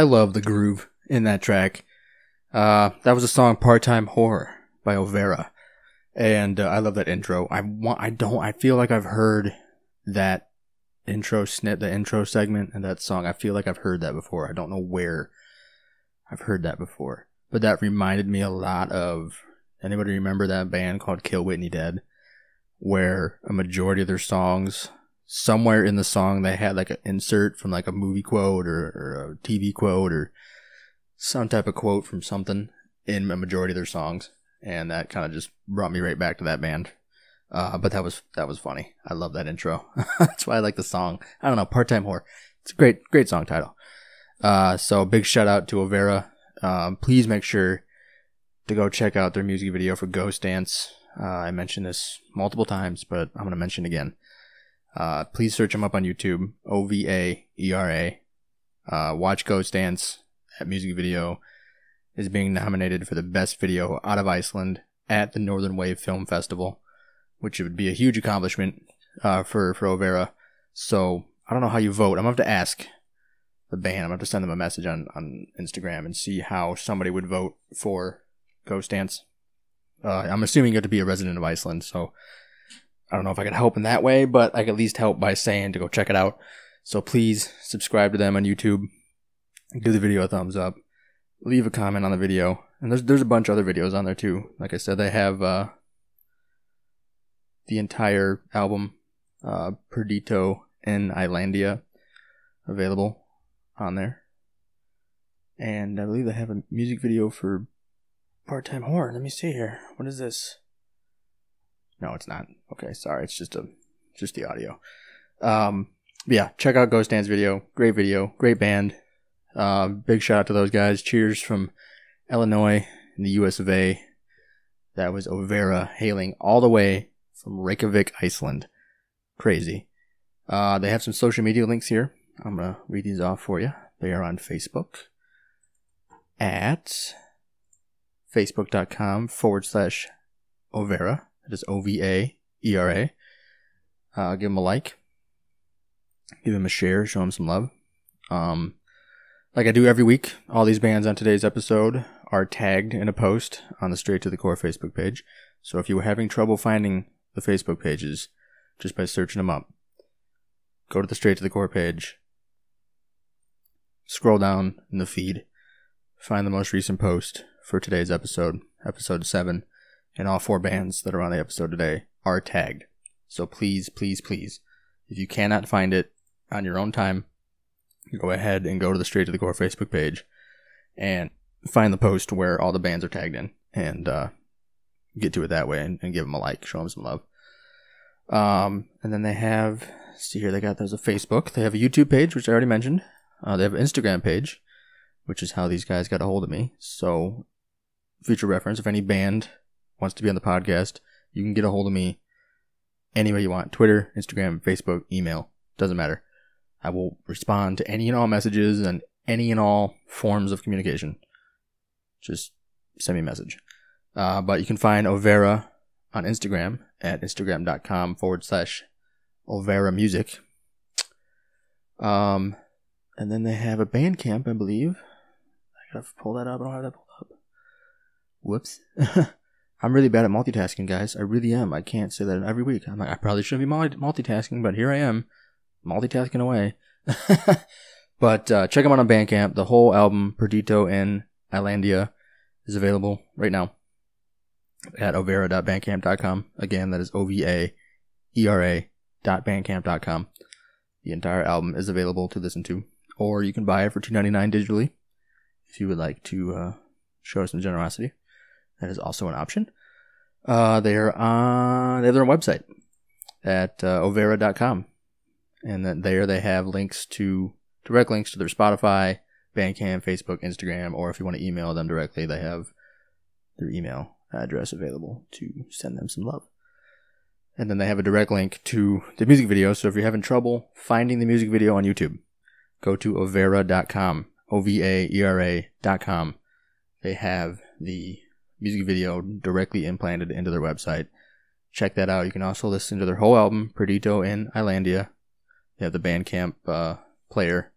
Love the groove in that track. Uh, that was a song "Part Time Whore" by Ovaera, and uh, I love that intro. I want, I don't, I feel like I've heard that intro snip, the intro segment, and that song. I feel like I've heard that before. I don't know where I've heard that before, but that reminded me a lot of. Anybody remember that band called Kill Whitney Dead, where a majority of their songs somewhere in the song they had like an insert from like a movie quote or, or a TV quote or some type of quote from something in a majority of their songs, and that kind of just brought me right back to that band. Uh, but that was that was funny. I love that intro. (laughs) That's why I like the song. I don't know, part time whore. It's a great great song title. Uh, so big shout out to Ovaera. Um, please make sure to go check out their music video for Ghost Dance. Uh, I mentioned this multiple times, but I'm gonna mention again. Uh, please search them up on YouTube. O V A E R A. Uh, watch Ghost Dance. That music video is being nominated for the best video out of Iceland at the Northern Wave Film Festival, which would be a huge accomplishment uh, for for Ovaera. So I don't know how you vote. I'm gonna have to ask the band. I'm gonna have to send them a message on on Instagram and see how somebody would vote for Ghost Dance. Uh, I'm assuming you have to be a resident of Iceland, so I don't know if I could help in that way, but I could at least help by saying to go check it out. So please subscribe to them on YouTube. Give the video a thumbs up. Leave a comment on the video. And there's there's a bunch of other videos on there too. Like I said, they have uh, the entire album, uh, Perdido in Islandia, available on there. And I believe they have a music video for Part Time Whore. Let me see here. What is this? No, it's not. Okay, sorry. It's just a just the audio. Um, yeah, check out Ghost Dance video. Great video, great band. Uh, big shout out to those guys. Cheers from Illinois in the US of A. That was Ovaera hailing all the way from Reykjavik, Iceland. Crazy. Uh, they have some social media links here. I'm gonna read these off for you. They are on Facebook at facebook.com forward slash Ovaera. That is O V A E R A. Uh, give him a like. Give him a share. Show him some love. Um, like I do every week, all these bands on today's episode are tagged in a post on the Straight to the Core Facebook page. So if you were having trouble finding the Facebook pages just by searching them up, go to the Straight to the Core page, scroll down in the feed, find the most recent post for today's episode, episode 7, and all four bands that are on the episode today are tagged. So please, please, please, if you cannot find it on your own time, go ahead and go to the Straight to the Core Facebook page and find the post where all the bands are tagged in and uh, get to it that way and, and, give them a like, show them some love. Um, and then they have, see here, they got there's a Facebook, they have a YouTube page, which I already mentioned. Uh, they have an Instagram page, which is how these guys got a hold of me. So, future reference, if any band wants to be on the podcast, you can get a hold of me any way you want Twitter, Instagram, Facebook, email, doesn't matter. I will respond to any and all messages and any and all forms of communication. Just send me a message. Uh, but you can find Ovaera on Instagram at instagram.com forward slash Ovaera Music. Um, and then they have a Bandcamp, I believe. I gotta pull that up. I don't have that pulled up. Whoops. (laughs) I'm really bad at multitasking, guys. I really am. I can't say that every week. I'm like, I probably shouldn't be multitasking, but here I am, multitasking away. (laughs) but uh, check them out on Bandcamp. The whole album, Perdido in Islandia, is available right now at ovaera.bandcamp.com. Again, that is O V A E R A dot bandcamp.com. The entire album is available to listen to, or you can buy it for two ninety nine digitally if you would like to uh, show some generosity. That is also an option. Uh, they are on they have their website at uh, ovaera.com, and then there they have links to direct links to their Spotify, Bandcamp, Facebook, Instagram, or if you want to email them directly, they have their email address available to send them some love. And then they have a direct link to the music video. So if you're having trouble finding the music video on YouTube, go to ovaera.com, O V A E R A.com. They have the music video directly implanted into their website. Check that out. You can also listen to their whole album, Perdido in Islandia. They have the Bandcamp uh, player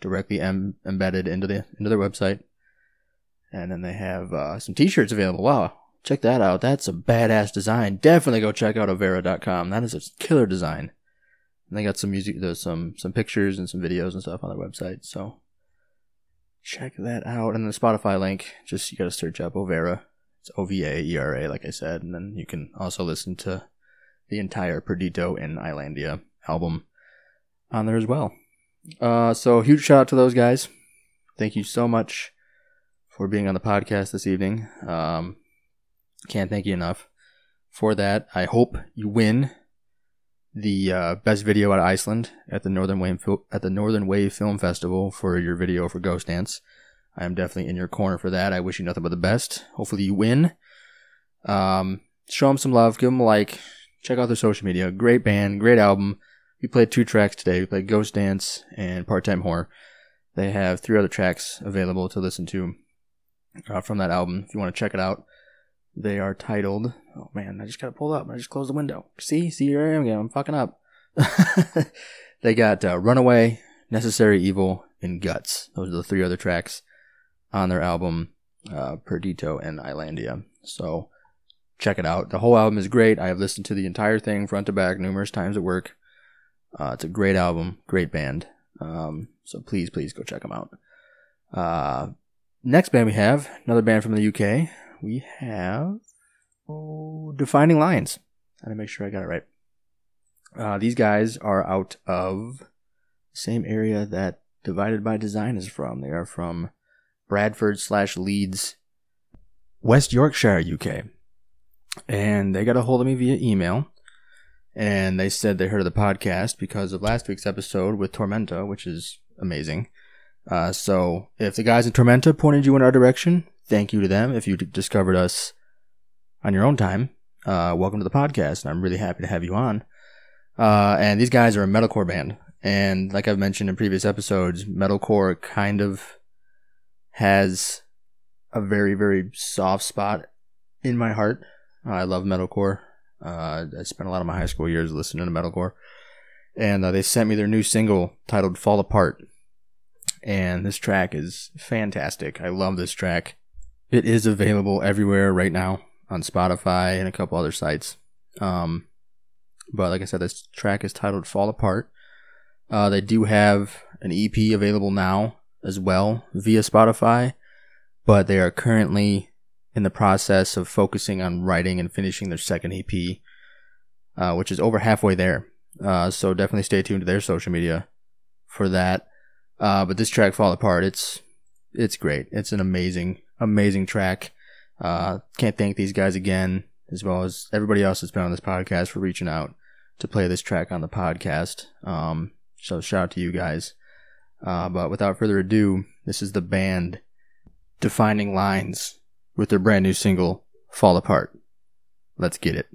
directly em- embedded into the into their website. And then they have uh, some T-shirts available. Wow, check that out. That's a badass design. Definitely go check out Ovaera.com. That is a killer design. And they got some music, there's some some pictures and some videos and stuff on their website. So check that out. And the Spotify link, just you got to search up Ovaera. It's O V A E R A, like I said, and then you can also listen to the entire Perdido and Islandia album on there as well. Uh, so huge shout out to those guys. Thank you so much for being on the podcast this evening. Um, can't thank you enough for that. I hope you win the uh, best video out of Iceland at the Northern Wave at the Northern Wave Film Festival for your video for Ghost Dance. I am definitely in your corner for that. I wish you nothing but the best. Hopefully you win. Um, show them some love. Give them a like. Check out their social media. Great band. Great album. We played two tracks today. We played Ghost Dance and Part Time Whore. They have three other tracks available to listen to uh, from that album. If you want to check it out, they are titled. Oh man, I just got it pulled up. I just closed the window. See, see, here I am again. I'm fucking up. (laughs) they got uh, Runaway, Necessary Evil, and Guts. Those are the three other tracks on their album, uh, Perdido and Islandia. So check it out. The whole album is great. I have listened to the entire thing front to back numerous times at work. Uh, it's a great album, great band. Um, so please, please go check them out. Uh, next band we have, another band from the UK. We have oh, Defining Lines. I gotta make sure I got it right. Uh, these guys are out of the same area that Divided by Design is from. They are from Bradford slash Leeds, West Yorkshire, UK. And they got a hold of me via email and they said they heard of the podcast because of last week's episode with Tormenta, which is amazing. Uh, so if the guys in Tormenta pointed you in our direction, thank you to them. If you d- discovered us on your own time, uh, welcome to the podcast, and I'm really happy to have you on. Uh, and these guys are a metalcore band, and like I've mentioned in previous episodes, metalcore kind of has a very very soft spot in my heart. I love metalcore. Uh, I spent a lot of my high school years listening to metalcore, and uh, they sent me their new single titled "Fall Apart," and this track is fantastic. I love this track. It is available everywhere right now on Spotify and a couple other sites. Um, but like I said, this track is titled "Fall Apart." Uh, they do have an EP available now as well via Spotify, but they are currently in the process of focusing on writing and finishing their second EP, uh, which is over halfway there. Uh, so definitely stay tuned to their social media for that. Uh, but this track, "Fall Apart," it's it's great. It's an amazing, amazing track. Uh, can't thank these guys again, as well as everybody else that's been on this podcast for reaching out to play this track on the podcast. Um, so shout out to you guys. Uh, but without further ado, this is the band defining lines with their brand new single, Fall Apart. Let's get it.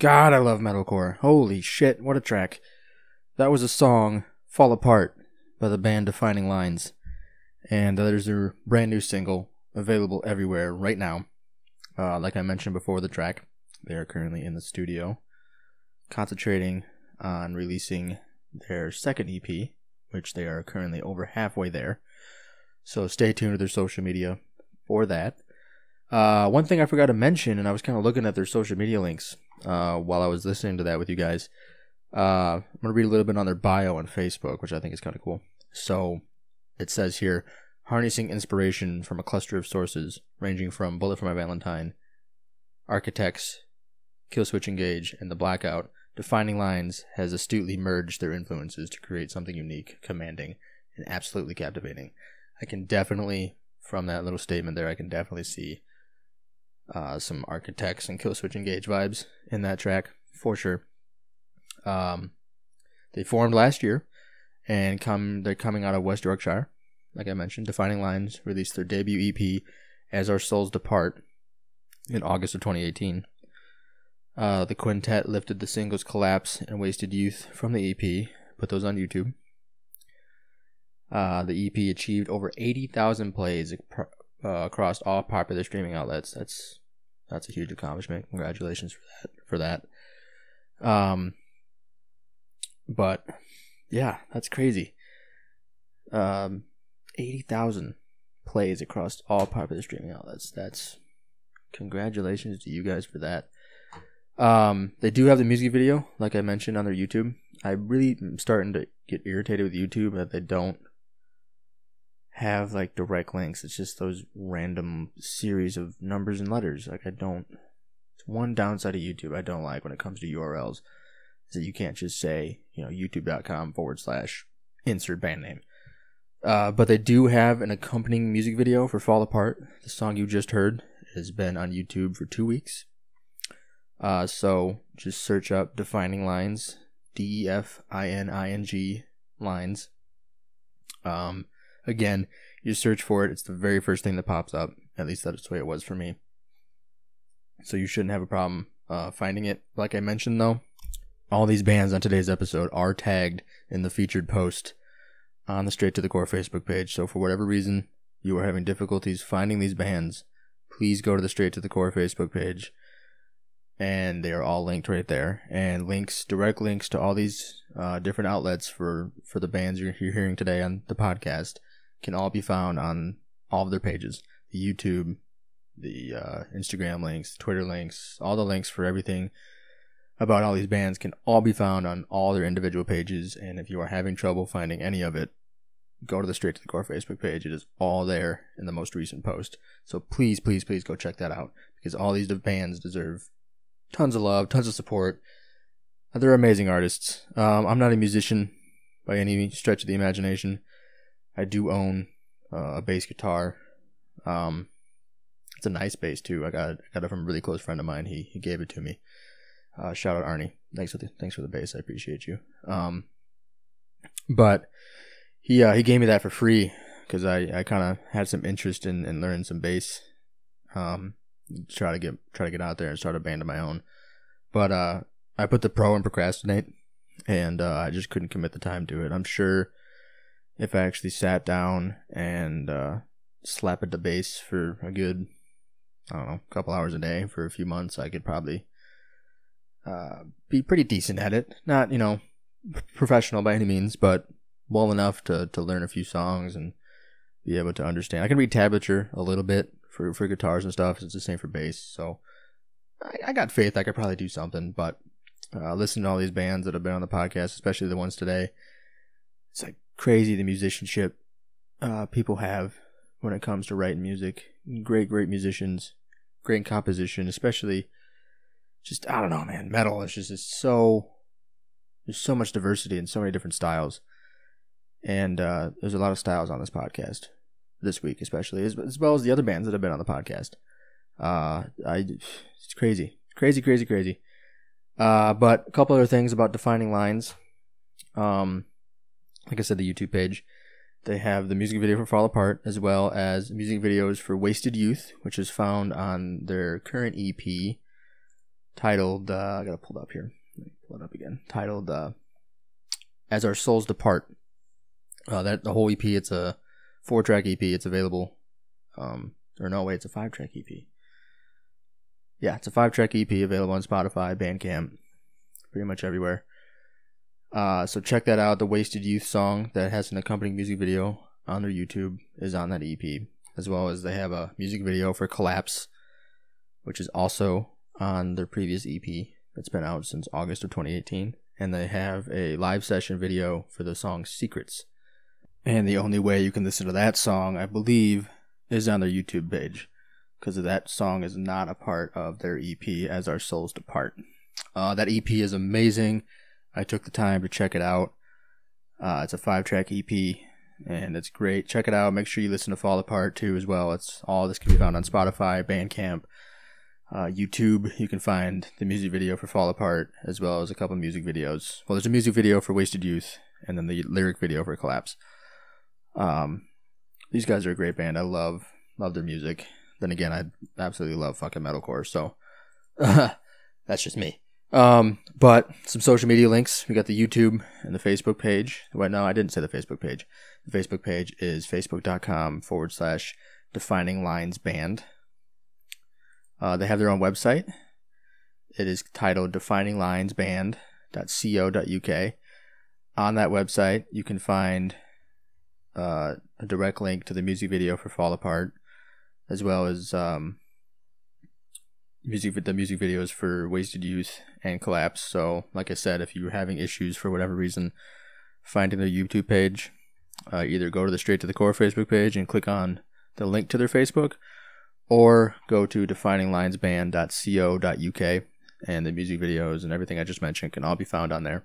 God, I love metalcore. Holy shit, what a track. That was a song, Fall Apart, by the band Defining Lines. And there's their brand new single available everywhere right now. Uh, like I mentioned before the track, they are currently in the studio concentrating on releasing their second EP, which they are currently over halfway there. So stay tuned to their social media for that. Uh, one thing I forgot to mention, and I was kind of looking at their social media links uh, while I was listening to that with you guys. Uh, I'm going to read a little bit on their bio on Facebook, which I think is kind of cool. So it says here harnessing inspiration from a cluster of sources ranging from Bullet for My Valentine, Architects, Killswitch Engage, and The Blackout. Defining Lines has astutely merged their influences to create something unique, commanding, and absolutely captivating. I can definitely, from that little statement there, I can definitely see uh, some Architects and Killswitch Engage vibes in that track for sure. Um, they formed last year, and come they're coming out of West Yorkshire. Like I mentioned, Defining Lines released their debut EP, "As Our Souls Depart," in August of 2018. Uh, the quintet lifted the singles "Collapse" and "Wasted Youth" from the EP, put those on YouTube. Uh, the EP achieved over 80,000 plays uh, across all popular streaming outlets. That's that's a huge accomplishment. Congratulations for that. For that. Um, but yeah, that's crazy. Um, eighty thousand plays across all popular streaming outlets. That's congratulations to you guys for that. Um, they do have the music video, like I mentioned on their YouTube. I really am starting to get irritated with YouTube that they don't have like direct links. It's just those random series of numbers and letters. Like I don't. It's one downside of YouTube I don't like when it comes to URLs is that you can't just say you know youtube.com forward slash insert band name. Uh, but they do have an accompanying music video for Fall Apart. The song you just heard has been on YouTube for two weeks. Uh, so just search up Defining Lines, D E F I N I N G lines. Um, Again, you search for it, it's the very first thing that pops up. At least that's the way it was for me. So you shouldn't have a problem uh, finding it. Like I mentioned, though, all these bands on today's episode are tagged in the featured post on the Straight to the Core Facebook page. So for whatever reason you are having difficulties finding these bands, please go to the Straight to the Core Facebook page. And they are all linked right there, and links, direct links to all these uh, different outlets for for the bands you're, you're hearing today on the podcast can all be found on all of their pages the YouTube, the uh, Instagram links, Twitter links, all the links for everything about all these bands can all be found on all their individual pages. And if you are having trouble finding any of it, go to the Straight to the Core Facebook page. It is all there in the most recent post. So please, please, please go check that out because all these bands deserve tons of love, tons of support. They're amazing artists. Um, I'm not a musician by any stretch of the imagination. I do own uh, a bass guitar. Um, it's a nice bass too. I got got it from a really close friend of mine. He he gave it to me. Uh, shout out Arnie. Thanks for the thanks for the bass. I appreciate you. Um, but he uh, he gave me that for free because I, I kind of had some interest in, in learning some bass. Um, try to get try to get out there and start a band of my own. But uh, I put the pro in procrastinate, and uh, I just couldn't commit the time to it. I'm sure if I actually sat down and uh, slap at the bass for a good, I don't know, couple hours a day for a few months, I could probably uh, be pretty decent at it. Not, you know, professional by any means, but well enough to, to learn a few songs and be able to understand. I can read tablature a little bit for, for guitars and stuff. It's the same for bass. So I, I got faith I could probably do something, but uh, listening to all these bands that have been on the podcast, especially the ones today, it's like crazy the musicianship uh, people have when it comes to writing music. Great, great musicians, great composition, especially just I don't know, man. Metal is just so there's so much diversity and so many different styles, and uh, there's a lot of styles on this podcast this week, especially as, as well as the other bands that have been on the podcast. Uh, I it's crazy, crazy, crazy, crazy. Uh, but a couple other things about defining lines. Um, like I said, the YouTube page. They have the music video for Fall Apart, as well as music videos for Wasted Youth, which is found on their current EP titled. Uh, I gotta pull it up here. Pull it up again. Titled uh, "As Our Souls Depart." Uh, that the whole EP. It's a four track EP. It's available. Um, or no, wait, it's a five track EP. Yeah, it's a five track EP available on Spotify, Bandcamp, pretty much everywhere. Uh, so check that out. The Wasted Youth song that has an accompanying music video on their YouTube is on that EP, as well as they have a music video for Collapse, which is also on their previous EP that's been out since August of 2018. And they have a live session video for the song Secrets. And the only way you can listen to that song, I believe, is on their YouTube page because that song is not a part of their EP as Our Souls Depart. Uh, that EP is amazing. I took the time to check it out. Uh, it's a five track EP and it's great. Check it out. Make sure you listen to Fall Apart too as well. It's all this can be found on Spotify, Bandcamp, uh, YouTube. You can find the music video for Fall Apart as well as a couple music videos. Well, there's a music video for Wasted Youth and then the lyric video for Collapse. Um, these guys are a great band. I love love their music. Then again, I absolutely love fucking metalcore. So (laughs) that's just me. Um, but some social media links. We got the YouTube and the Facebook page. Well, no, I didn't say the Facebook page. The Facebook page is facebook.com forward slash defining lines band. Uh, they have their own website. It is titled defininglinesband.co.uk. On that website, you can find uh, a direct link to the music video for Fall Apart, as well as um, music the music videos for Wasted Youth and Collapse. So, like I said, if you're having issues for whatever reason finding their YouTube page, uh, either go to the Straight to the Core Facebook page and click on the link to their Facebook, or go to defininglinesband.co.uk and the music videos and everything I just mentioned can all be found on there.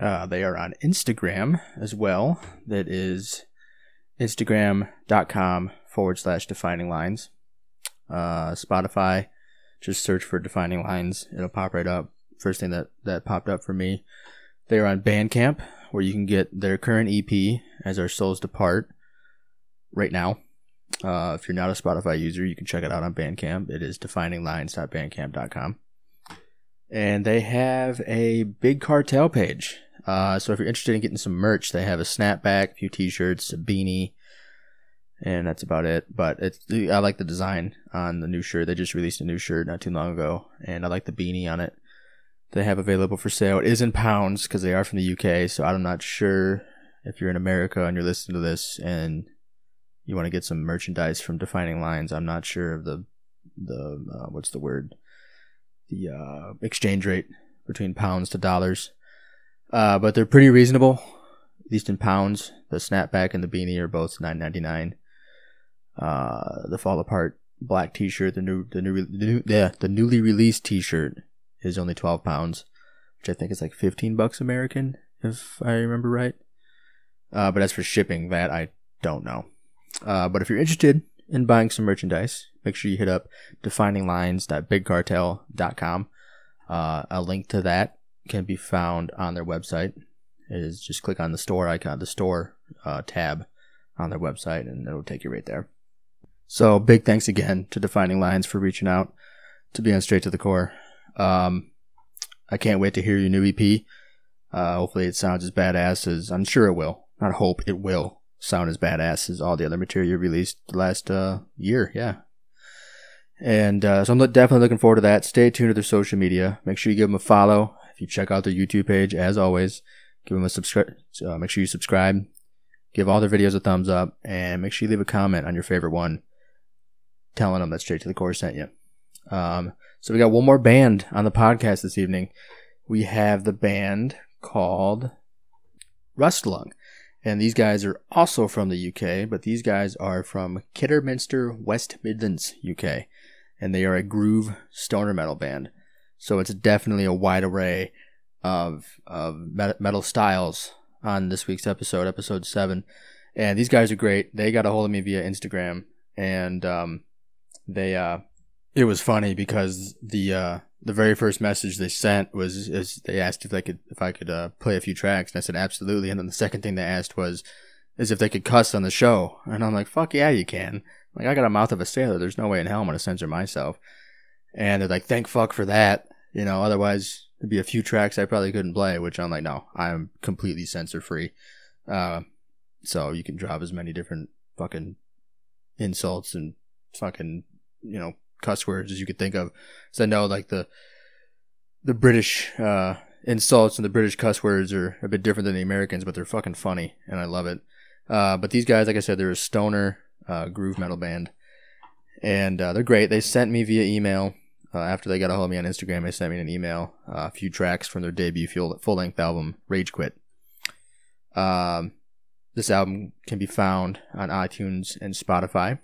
Uh, they are on Instagram as well. That is instagram.com forward slash defining lines. Uh, Spotify, just search for defining lines. It'll pop right up. First thing that, that popped up for me. They are on Bandcamp, where you can get their current EP, As Our Souls Depart, right now. Uh, if you're not a Spotify user, you can check it out on Bandcamp. It is defininglines.bandcamp.com. And they have a big cartel page. Uh, so if you're interested in getting some merch, they have a snapback, a few t-shirts, a beanie, and that's about it. But it's I like the design on the new shirt. They just released a new shirt not too long ago, and I like the beanie on it. They have available for sale. It is in pounds because they are from the UK. So I'm not sure if you're in America and you're listening to this and you want to get some merchandise from Defining Lines. I'm not sure of the the uh, what's the word the uh, exchange rate between pounds to dollars. Uh, but they're pretty reasonable, at least in pounds. The snapback and the beanie are both nine ninety nine. Uh, the fall apart black T-shirt, the new, the new, the new, yeah, the newly released T-shirt is only twelve pounds, which I think is like fifteen bucks American, if I remember right. Uh, but as for shipping, that I don't know. Uh, but if you're interested in buying some merchandise, make sure you hit up defininglines.bigcartel.com. Uh, a link to that can be found on their website. It is just click on the store icon, the store uh, tab on their website, and it'll take you right there. So big thanks again to Defining Lines for reaching out to be on Straight to the Core. Um, I can't wait to hear your new EP. Uh, hopefully it sounds as badass as I'm sure it will. Not hope it will sound as badass as all the other material you released the last uh, year. Yeah. And uh, so I'm definitely looking forward to that. Stay tuned to their social media. Make sure you give them a follow. If you check out their YouTube page, as always, give them a subscribe. Uh, make sure you subscribe. Give all their videos a thumbs up, and make sure you leave a comment on your favorite one, telling them that Straight to the Core sent you. Um, so we got one more band on the podcast this evening. We have the band called Rustlung. And these guys are also from the UK, but these guys are from Kidderminster, West Midlands, UK. And they are a groove stoner metal band. So it's definitely a wide array of, of metal styles on this week's episode, episode seven. And these guys are great. They got a hold of me via Instagram, and um, they uh, it was funny because the uh, the very first message they sent was is they asked if they could if I could uh, play a few tracks, and I said absolutely. And then the second thing they asked was is if they could cuss on the show, and I'm like, fuck yeah, you can. Like I got a mouth of a sailor. There's no way in hell I'm gonna censor myself. And they're like, thank fuck for that. You know, otherwise there'd be a few tracks I probably couldn't play, which I'm like, no, I'm completely censor free. Uh, so you can drop as many different fucking insults and fucking you know cuss words as you could think of. So I know like the the British uh, insults and the British cuss words are a bit different than the Americans, but they're fucking funny and I love it. Uh, but these guys, like I said, they're a stoner uh, groove metal band, and uh, they're great. They sent me via email uh, after they got a hold of me on Instagram. They sent me an email, uh, a few tracks from their debut full length album, Rage Quit. Um, this album can be found on iTunes and Spotify.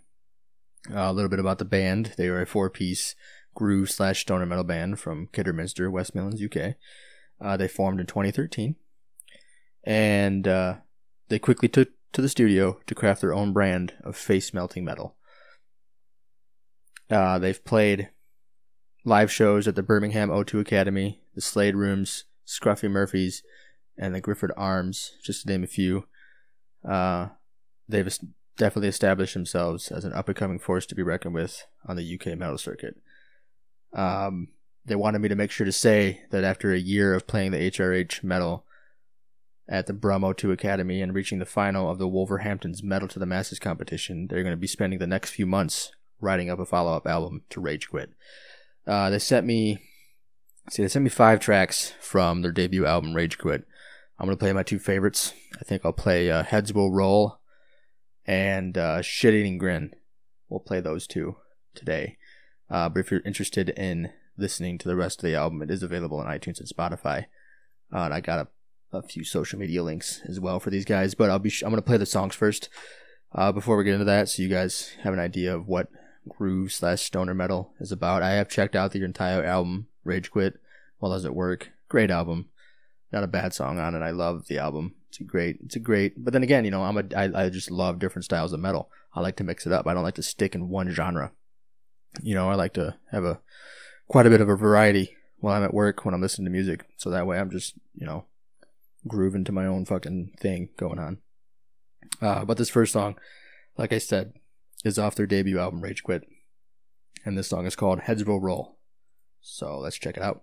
Uh, a little bit about the band. They are a four piece groove slash stoner metal band from Kidderminster, West Midlands, UK. Uh, they formed in 2013. And uh, they quickly took to the studio to craft their own brand of face melting metal. Uh, they've played live shows at the Birmingham O2 Academy, the Slade Rooms, Scruffy Murphys, and the Griffith Arms, just to name a few. Uh, they've definitely established themselves as an up and coming force to be reckoned with on the UK metal circuit. Um, they wanted me to make sure to say that after a year of playing the HRH metal at the Brum O2 Academy and reaching the final of the Wolverhampton's Metal to the Masses competition, they're going to be spending the next few months writing up a follow up album to Rage Quit. Uh, they sent me, see, they sent me five tracks from their debut album, Rage Quit. I'm going to play my two favorites. I think I'll play uh, Heads Will Roll and uh, Shit Eating Grin. We'll play those two today. Uh, but if you're interested in listening to the rest of the album, it is available on iTunes and Spotify. Uh, and I got a, a, few social media links as well for these guys. But I'll be sh- I'm gonna play the songs first uh, before we get into that, so you guys have an idea of what groove slash stoner metal is about. I have checked out the entire album, Rage Quit, while does it work. Great album, not a bad song on it. I love the album. It's a great, it's a great. But then again, you know, I'm a I, I just love different styles of metal. I like to mix it up. I don't like to stick in one genre. You know, I like to have a quite a bit of a variety while I'm at work when I'm listening to music. So that way I'm just, you know, grooving to my own fucking thing going on. Uh, but this first song, like I said, is off their debut album, Rage Quit. And this song is called Heads Will Roll. So let's check it out.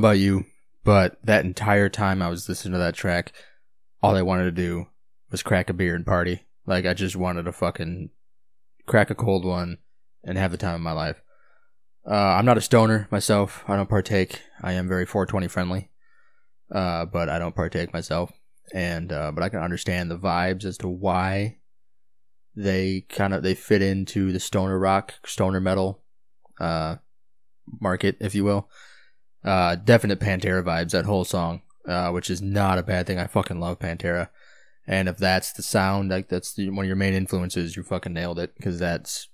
Know about you, but that entire time I was listening to that track, all I wanted to do was crack a beer and party. Like I just wanted to fucking crack a cold one and have the time of my life. Uh, I'm not a stoner myself. I don't partake. I am very 420 friendly, uh, but I don't partake myself. And uh, but I can understand the vibes as to why they kind of they fit into the stoner rock, stoner metal uh, market, if you will. Uh, definite Pantera vibes. That whole song, uh, which is not a bad thing. I fucking love Pantera. And if that's the sound, like that's the, one of your main influences, you fucking nailed it because that's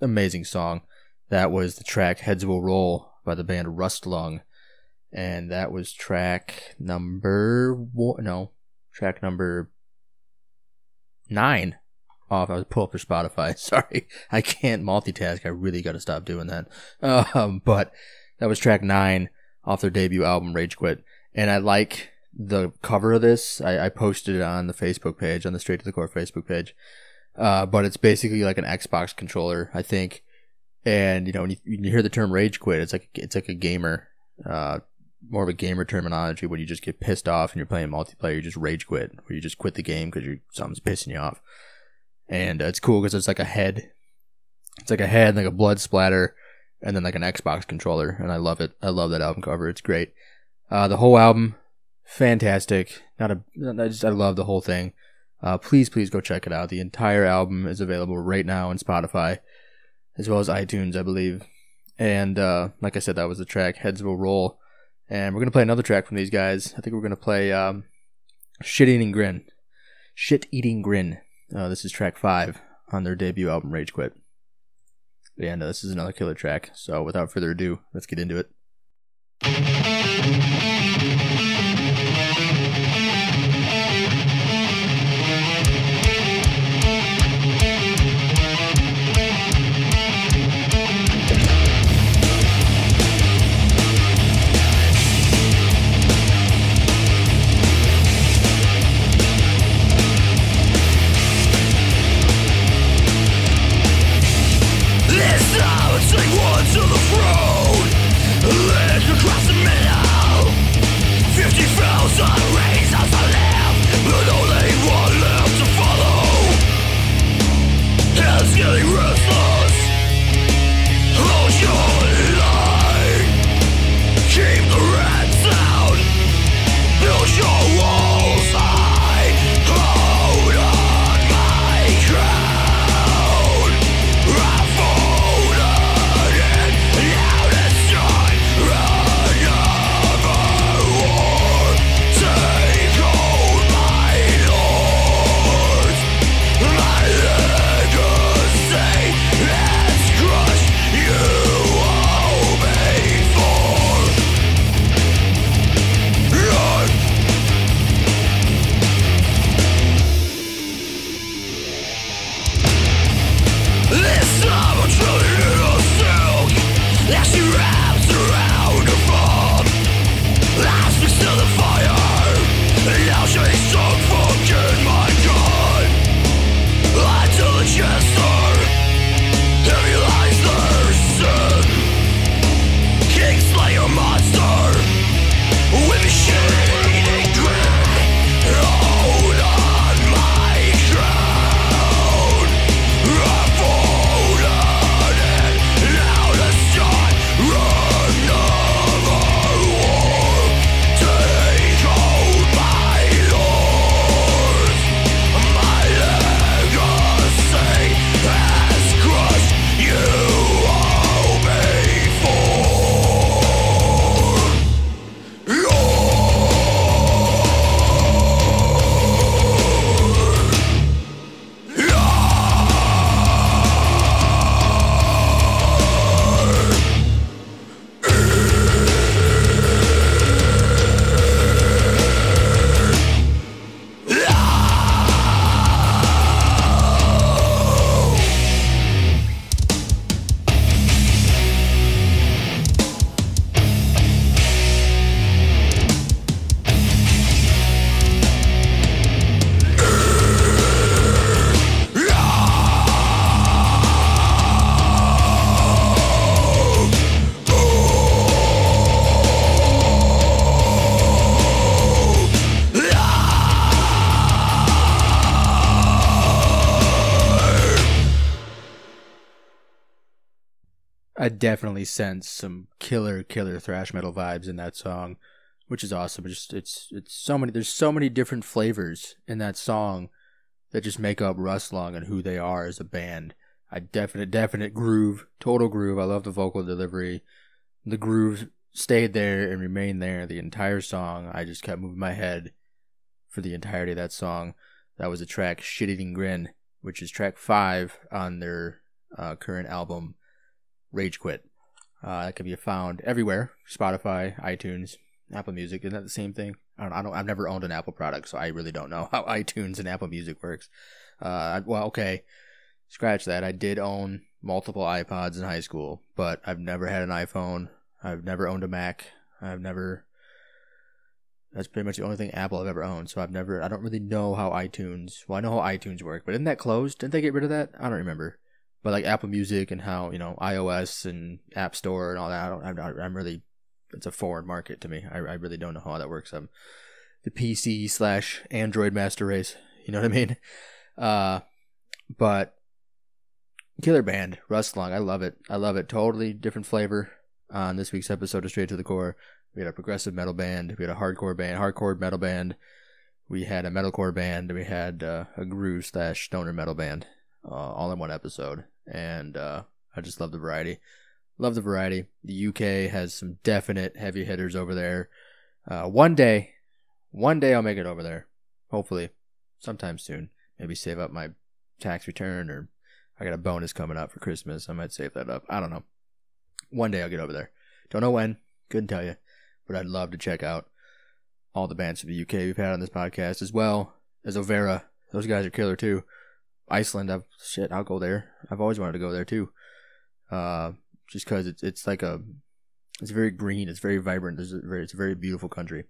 amazing song. That was the track Heads Will Roll by the band Rustlung. And that was track number one, no, track number nine off. I was pull up their Spotify. (laughs) Sorry, I can't multitask. I really got to stop doing that. (laughs) Um, but that was track nine off their debut album, Rage Quit. And I like the cover of this. I, I posted it on the Facebook page, on the Straight to the Core Facebook page. Uh, but it's basically like an Xbox controller, I think and you know when you, when you hear the term rage quit it's like it's like a gamer uh more of a gamer terminology when you just get pissed off and you're playing multiplayer you just rage quit where you just quit the game because something's pissing you off and uh, it's cool because it's like a head it's like a head like a blood splatter and then like an xbox controller and i love it i love that album cover it's great uh the whole album fantastic not a i just i love the whole thing uh please please go check it out the entire album is available right now on spotify as well as iTunes, I believe. And uh, like I said, that was the track Heads Will Roll. And we're gonna play another track from these guys. I think we're gonna play um, Shit Eating Grin. Shit Eating Grin. Uh, this is track five on their debut album, Rage Quit. And uh, this is another killer track. So without further ado, let's get into it. Run definitely sense some killer, killer thrash metal vibes in that song, which is awesome. It's just it's it's so many. There's so many different flavors in that song that just make up Rustlung and who they are as a band. I definite, definite groove, total groove. I love the vocal delivery. The groove stayed there and remained there the entire song. I just kept moving my head for the entirety of that song. That was a track, Shit Eating Grin, which is track five on their uh, current album, Rage Quit. Uh, that can be found everywhere Spotify, iTunes, Apple Music. Isn't that the same thing? I don't, I don't, I've never owned an Apple product, so I really don't know (laughs) how iTunes and Apple Music works. Uh, well, okay, scratch that. I did own multiple iPods in high school, but I've never had an iPhone. I've never owned a Mac. I've never. That's pretty much the only thing Apple I've ever owned. So I've never. I don't really know how iTunes. Well, I know how iTunes work, but isn't that closed? Didn't they get rid of that? I don't remember. But like Apple Music and how you know iOS and App Store and all that. I don't. I'm, not, I'm really. It's a foreign market to me. I, I really don't know how that works. I'm the PC slash Android master race. You know what I mean? (laughs) Uh, but killer band, Rustlung. I love it. I love it. Totally different flavor on this week's episode of Straight to the Core. We had a progressive metal band. We had a hardcore band, hardcore metal band. We had a metalcore band. We had uh, a groove slash stoner metal band, uh, all in one episode. And uh, I just love the variety. Love the variety. The UK has some definite heavy hitters over there. Uh, one day, one day I'll make it over there. Hopefully, sometime soon. Maybe save up my tax return or I got a bonus coming up for Christmas. I might save that up. I don't know. One day I'll get over there. Don't know when. Couldn't tell you. But I'd love to check out all the bands from the UK we've had on this podcast as well as Ovaera. Those guys are killer too. Iceland, I've shit, I'll go there. I've always wanted to go there too. Uh, just because it's it's like a, it's very green. It's very vibrant. It's a very, it's a very beautiful country.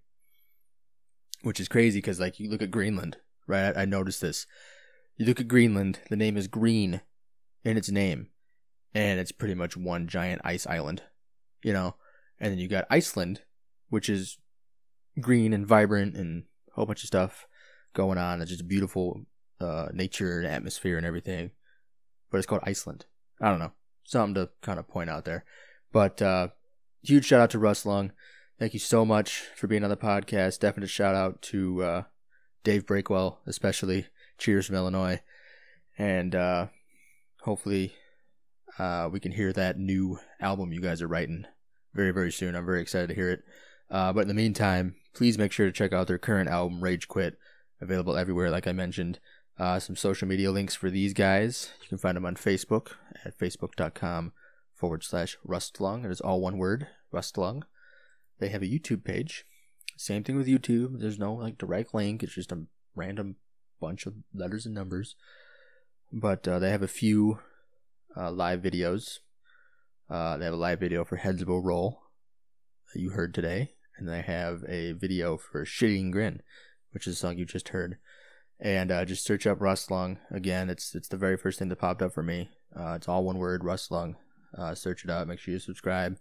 Which is crazy because like you look at Greenland, right? I, I noticed this. You look at Greenland. The name is green in its name, and it's pretty much one giant ice island, you know. And then you got Iceland, which is green and vibrant and a whole bunch of stuff going on. It's just beautiful uh, nature and atmosphere and everything. But it's called Iceland. I don't know. Something to kind of point out there. But uh, huge shout out to Rustlung. Thank you so much for being on the podcast. Definite shout out to uh, Dave Breakwell, especially. Cheers from Illinois. And uh, hopefully uh, we can hear that new album you guys are writing very, very soon. I'm very excited to hear it. Uh, but in the meantime, please make sure to check out their current album, Rage Quit, available everywhere, like I mentioned. Uh, some social media links for these guys. You can find them on Facebook at facebook.com forward slash rustlung. It is all one word, rustlung. They have a YouTube page. Same thing with YouTube. There's no like direct link. It's just a random bunch of letters and numbers. But uh, they have a few uh, live videos. Uh, they have a live video for Heads Will Roll that you heard today, and they have a video for Shit Eating Grin, which is a song you just heard. And uh, just search up Rustlung again. It's it's the very first thing that popped up for me. Uh, it's all one word, Rustlung. Uh, search it up. Make sure you subscribe.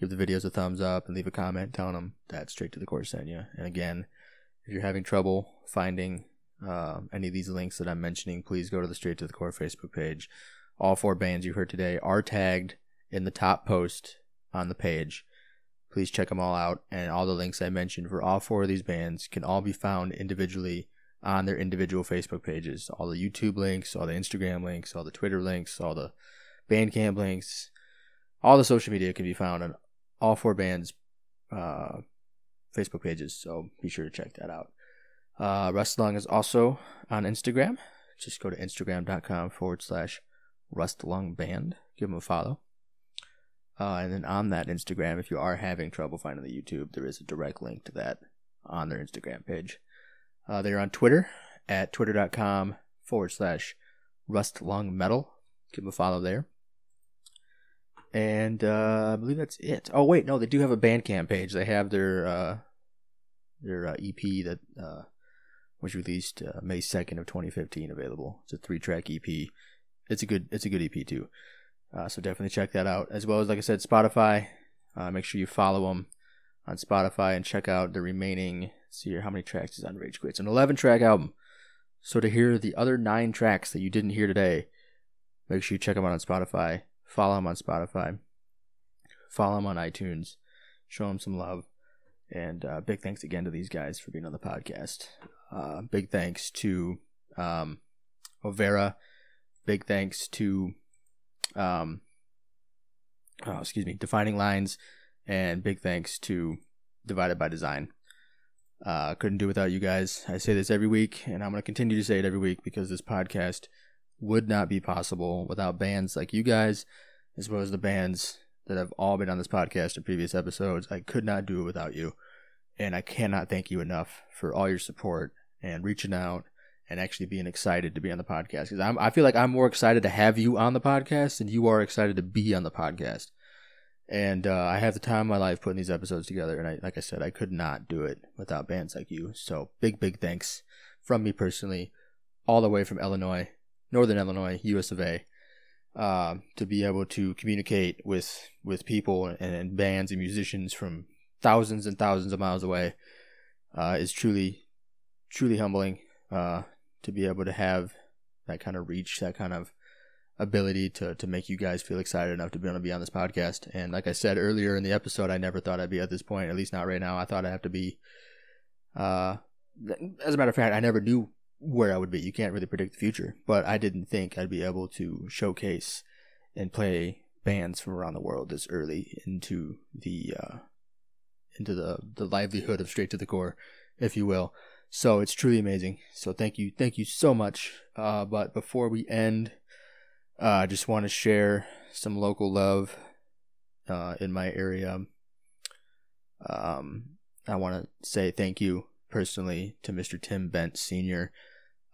Give the videos a thumbs up and leave a comment telling them that straight to the core sent you. And again, if you're having trouble finding uh, any of these links that I'm mentioning, please go to the Straight to the Core Facebook page. All four bands you heard today are tagged in the top post on the page. Please check them all out, and all the links I mentioned for all four of these bands can all be found individually on their individual Facebook pages. All the YouTube links, all the Instagram links, all the Twitter links, all the Bandcamp links, all the social media can be found on all four bands' uh, Facebook pages. So be sure to check that out. Uh, Rustlung is also on Instagram. Just go to instagram.com forward slash Rustlung Band. Give them a follow. Uh, and then on that Instagram, if you are having trouble finding the YouTube, there is a direct link to that on their Instagram page. Uh, they're on Twitter at twitter.com forward slash Rustlung Metal. Give them a follow there. And uh, I believe that's it. Oh wait, no, they do have a Bandcamp page. They have their uh, their uh, EP that uh, was released uh, May second of 2015. Available. It's a three track EP. It's a good it's a good EP too. So definitely check that out. As well as like I said, Spotify. Make sure you follow them on Spotify and check out the remaining. See here how many tracks is on Rage Quit. It's an 11 track album. So to hear the other nine tracks that you didn't hear today, make sure you check them out on Spotify. Follow them on Spotify. follow them on iTunes, show them some love, and uh, big thanks again to these guys for being on the podcast. Uh, big thanks to um, Ovaera. Big thanks to, um, oh, excuse me, Defining Lines, and big thanks to Divided by Design. Uh, couldn't do without you guys. I say this every week, and I'm going to continue to say it every week because this podcast would not be possible without bands like you guys, as well as the bands that have all been on this podcast in previous episodes. I could not do it without you. And I cannot thank you enough for all your support and reaching out and actually being excited to be on the podcast. Because I feel like I'm more excited to have you on the podcast than you are excited to be on the podcast. And uh, I have the time of my life putting these episodes together. And I, like I said, I could not do it without bands like you. So big, big thanks from me personally, all the way from Illinois, Northern Illinois, US of A uh, to be able to communicate with with people and, and, bands and musicians from thousands and thousands of miles away uh, is truly truly humbling uh, to be able to have that kind of reach, that kind of ability to to make you guys feel excited enough to be able to be on this podcast. And like I said earlier in the episode, I never thought I'd be at this point, at least not right now. I thought I'd have to be. Uh, as a matter of fact, I never knew where I would be. You can't really predict the future, but I didn't think I'd be able to showcase and play bands from around the world this early into the uh, into the the livelihood of straight to the core, if you will. So it's truly amazing. So thank you, thank you so much. Uh, but before we end, uh, I just want to share some local love uh, in my area. Um, I want to say thank you personally to Mr. Tim Bent Sr.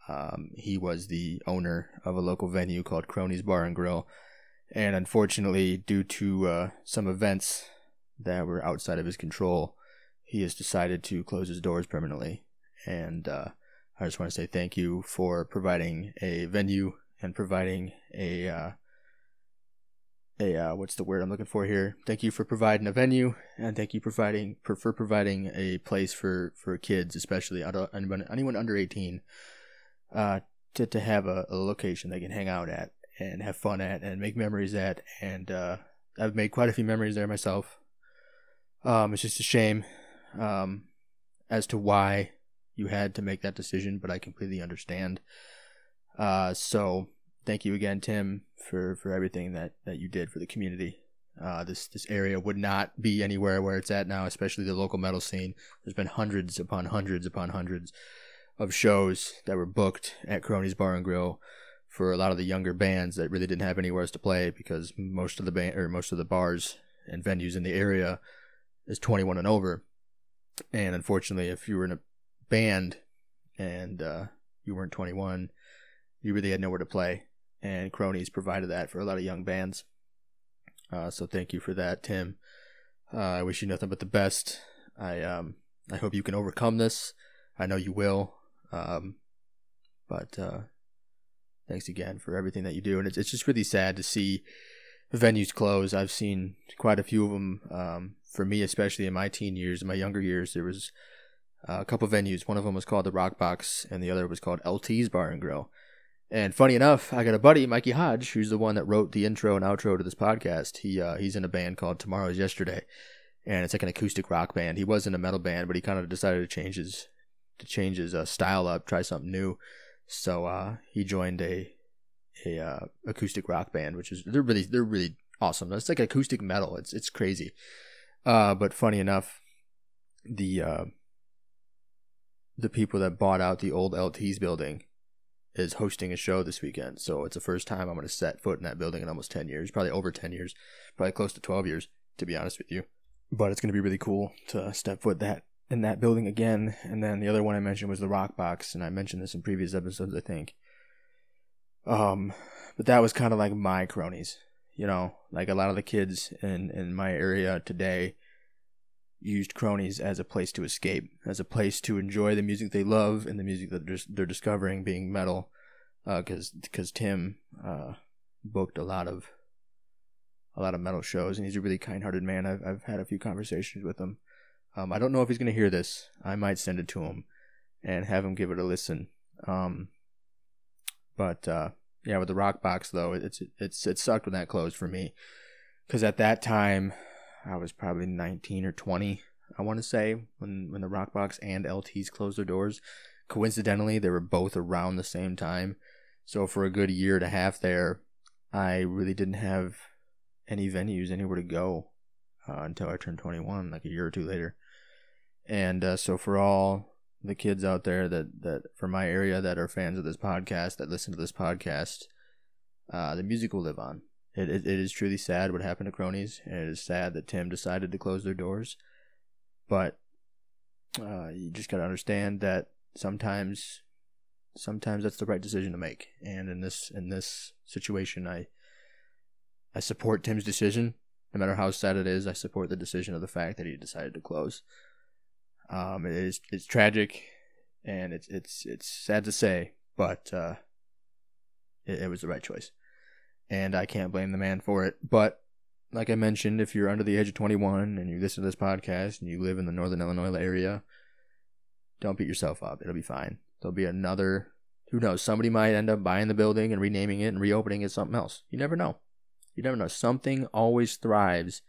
Um, he was the owner of a local venue called Cronies Bar and Grill. And unfortunately, due to uh, some events that were outside of his control, he has decided to close his doors permanently. And uh, I just want to say thank you for providing a venue and providing a uh, a uh, what's the word I'm looking for here? Thank you for providing a venue, and thank you providing for, for providing a place for for kids, especially anyone anyone under 18, uh, to to have a, a location they can hang out at and have fun at and make memories at. And uh, I've made quite a few memories there myself. Um, it's just a shame um, as to why you had to make that decision, but I completely understand. Uh, so thank you again, Tim, for, for everything that, that you did for the community. Uh, this this area would not be anywhere where it's at now, especially the local metal scene. There's been hundreds upon hundreds upon hundreds of shows that were booked at Cronies Bar and Grill for a lot of the younger bands that really didn't have anywhere else to play because most of the band or most of the bars and venues in the area is 21 and over. And unfortunately, if you were in a band and uh, you weren't 21, you really had nowhere to play. And Cronies provided that for a lot of young bands. Uh, so thank you for that, Tim. Uh, I wish you nothing but the best. I um I hope you can overcome this. I know you will. Um, but uh, thanks again for everything that you do. And it's it's just really sad to see venues close. I've seen quite a few of them. Um, for me, especially in my teen years, in my younger years, there was uh, a couple venues. One of them was called the Rock Box, and the other was called LT's Bar and Grill. And funny enough, I got a buddy, Mikey Hodge, who's the one that wrote the intro and outro to this podcast. He uh, he's in a band called Tomorrow's Yesterday, and it's like an acoustic rock band. He was in a metal band, but he kind of decided to change his to change his uh, style up, try something new. So uh, he joined a a uh, acoustic rock band, which is they're really they're really awesome. It's like acoustic metal. It's it's crazy. Uh, but funny enough, the uh, the people that bought out the old LT's building is hosting a show this weekend. So it's the first time I'm going to set foot in that building in almost 10 years, probably over 10 years, probably close to 12 years, to be honest with you. But it's going to be really cool to step foot that in that building again. And then the other one I mentioned was the Rock Box, and I mentioned this in previous episodes, I think. Um, but that was kind of like my cronies, you know, like a lot of the kids in in my area today used cronies as a place to escape, as a place to enjoy the music they love and the music that they're, discovering being metal. Because uh, because Tim uh, booked a lot of a lot of metal shows, and he's a really kind-hearted man. I've I've had a few conversations with him. Um, I don't know if he's gonna hear this. I might send it to him and have him give it a listen. Um, but uh, yeah, with the rock box though, it's it's it sucked when that closed for me because at that time I was probably 19 or 20, I want to say, when, when the Rockbox and LTs closed their doors. Coincidentally, they were both around the same time. So for a good year and a half there, I really didn't have any venues anywhere to go uh, until I turned 21, like a year or two later. And uh, so for all the kids out there that, that from my area that are fans of this podcast, that listen to this podcast, uh, the music will live on. It, it, it is truly sad what happened to Cronies, and it is sad that Tim decided to close their doors. But uh, you just got to understand that sometimes sometimes that's the right decision to make. And in this in this situation, I I support Tim's decision, no matter how sad it is. I support the decision of the fact that he decided to close. Um, it is it's tragic, and it's it's it's sad to say, but uh, it, it was the right choice, and I can't blame the man for it. But like I mentioned, if you're under the age of 21 and you listen to this podcast and you live in the Northern Illinois area, don't beat yourself up. It'll be fine. There'll be another, who knows, somebody might end up buying the building and renaming it and reopening it something else. You never know. You never know. Something always thrives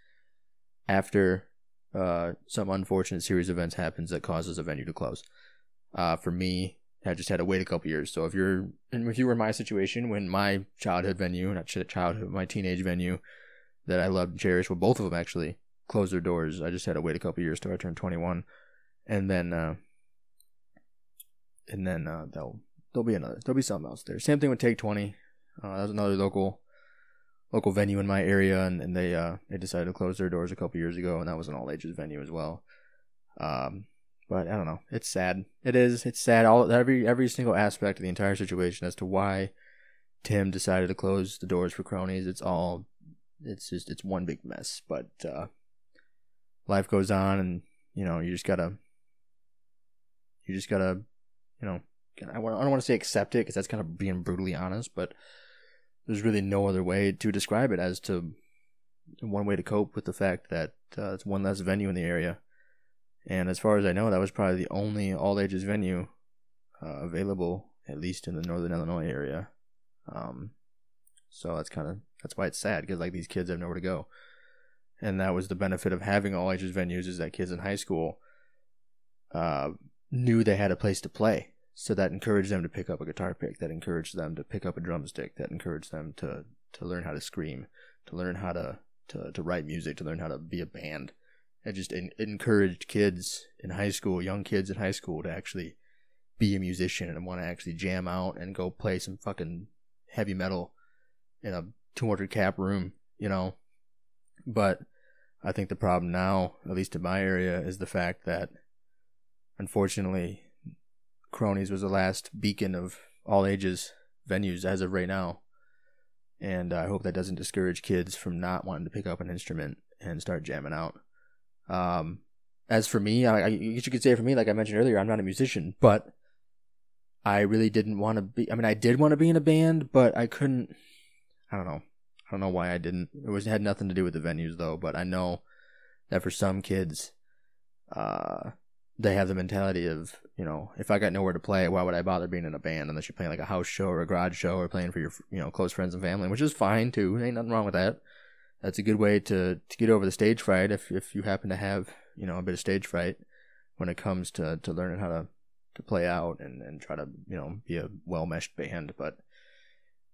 after uh, some unfortunate series of events happens that causes a venue to close. Uh, for me, I just had to wait a couple years. So if you're, and if you were in my situation when my childhood venue, not childhood, my teenage venue that I loved and cherished, well, both of them actually closed their doors. I just had to wait a couple years till I turned 21, and then, uh, and then uh, there'll there'll be another there'll be something else there. Same thing with Take 20. Uh, that was another local local venue in my area, and, and they uh they decided to close their doors a couple years ago, and that was an all ages venue as well. Um, but I don't know. It's sad. It is. It's sad. All every every single aspect of the entire situation as to why Tim decided to close the doors for cronies. It's all. It's just it's one big mess. But uh, life goes on, and you know you just gotta. You just gotta, you know. I don't want to say accept it because that's kind of being brutally honest, but there's really no other way to describe it as to one way to cope with the fact that uh, it's one less venue in the area. And as far as I know, that was probably the only all ages venue uh, available, at least in the northern Illinois area. Um, so that's kind of that's why it's sad because like these kids have nowhere to go, and that was the benefit of having all ages venues is that kids in high school uh, knew they had a place to play. So that encouraged them to pick up a guitar pick. That encouraged them to pick up a drumstick. That encouraged them to to learn how to scream to learn how to to, to write music to learn how to be a band it just it encouraged kids in high school young kids in high school to actually be a musician and want to actually jam out and go play some fucking heavy metal in a 200 cap room you know but i think the problem now at least in my area is the fact that unfortunately Cronies was the last beacon of all ages venues as of right now. And I hope that doesn't discourage kids from not wanting to pick up an instrument and start jamming out. Um, as for me, I, I you could say for me, like I mentioned earlier, I'm not a musician, but I really didn't want to be. I mean, I did want to be in a band, but I couldn't. I don't know. I don't know why I didn't. It was it had nothing to do with the venues though. But I know that for some kids, uh, they have the mentality of you know if I got nowhere to play, why would I bother being in a band unless you're playing like a house show or a garage show or playing for your you know close friends and family, which is fine too. Ain't nothing wrong with that. That's a good way to to get over the stage fright if if you happen to have you know a bit of stage fright when it comes to to learning how to to play out and and try to you know be a well meshed band, but.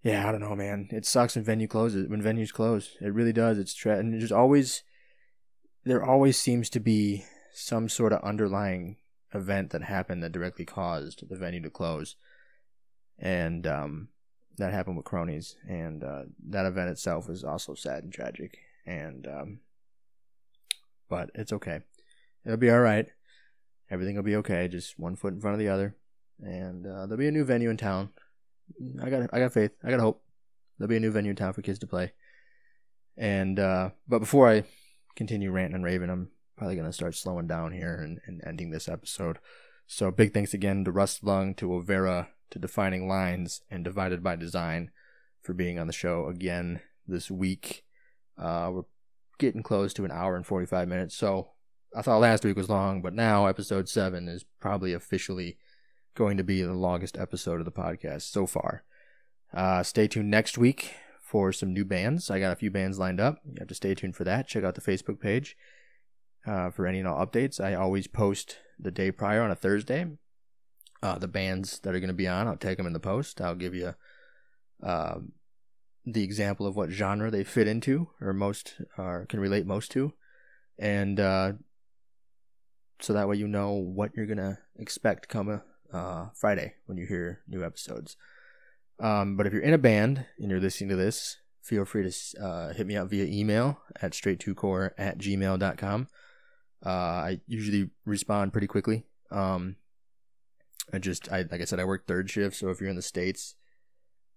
Yeah, I don't know, man. It sucks when venue closes. When venues close, it really does. It's tra- and there's always, there always seems to be some sort of underlying event that happened that directly caused the venue to close. And um, that happened with Cronies. And uh, that event itself is also sad and tragic. And, um, but it's okay. It'll be all right. Everything will be okay. Just one foot in front of the other. And uh, there'll be a new venue in town. I got, I got faith. I got hope. There'll be a new venue in town for kids to play. And, uh, but before I continue ranting and raving, I'm probably going to start slowing down here and, and ending this episode. So big thanks again to Rustlung, to Ovaera, to Defining Lines, and Divided by Design for being on the show again this week. Uh, we're getting close to an hour and 45 minutes. So I thought last week was long, but now episode 7 is probably officially going to be the longest episode of the podcast so far. Uh, stay tuned next week for some new bands. I got a few bands lined up. You have to stay tuned for that. Check out the Facebook page uh, for any and all updates. I always post the day prior on a Thursday. Uh, the bands that are going to be on, I'll take them in the post. I'll give you uh, the example of what genre they fit into or most or can relate most to, and uh, so that way you know what you're gonna expect come uh, Friday when you hear new episodes. Um, but if you're in a band and you're listening to this, feel free to uh, hit me up via email at straight2core at gmail.com. Uh, I usually respond pretty quickly. Um, I just, I like I said, I work third shift, so if you're in the states,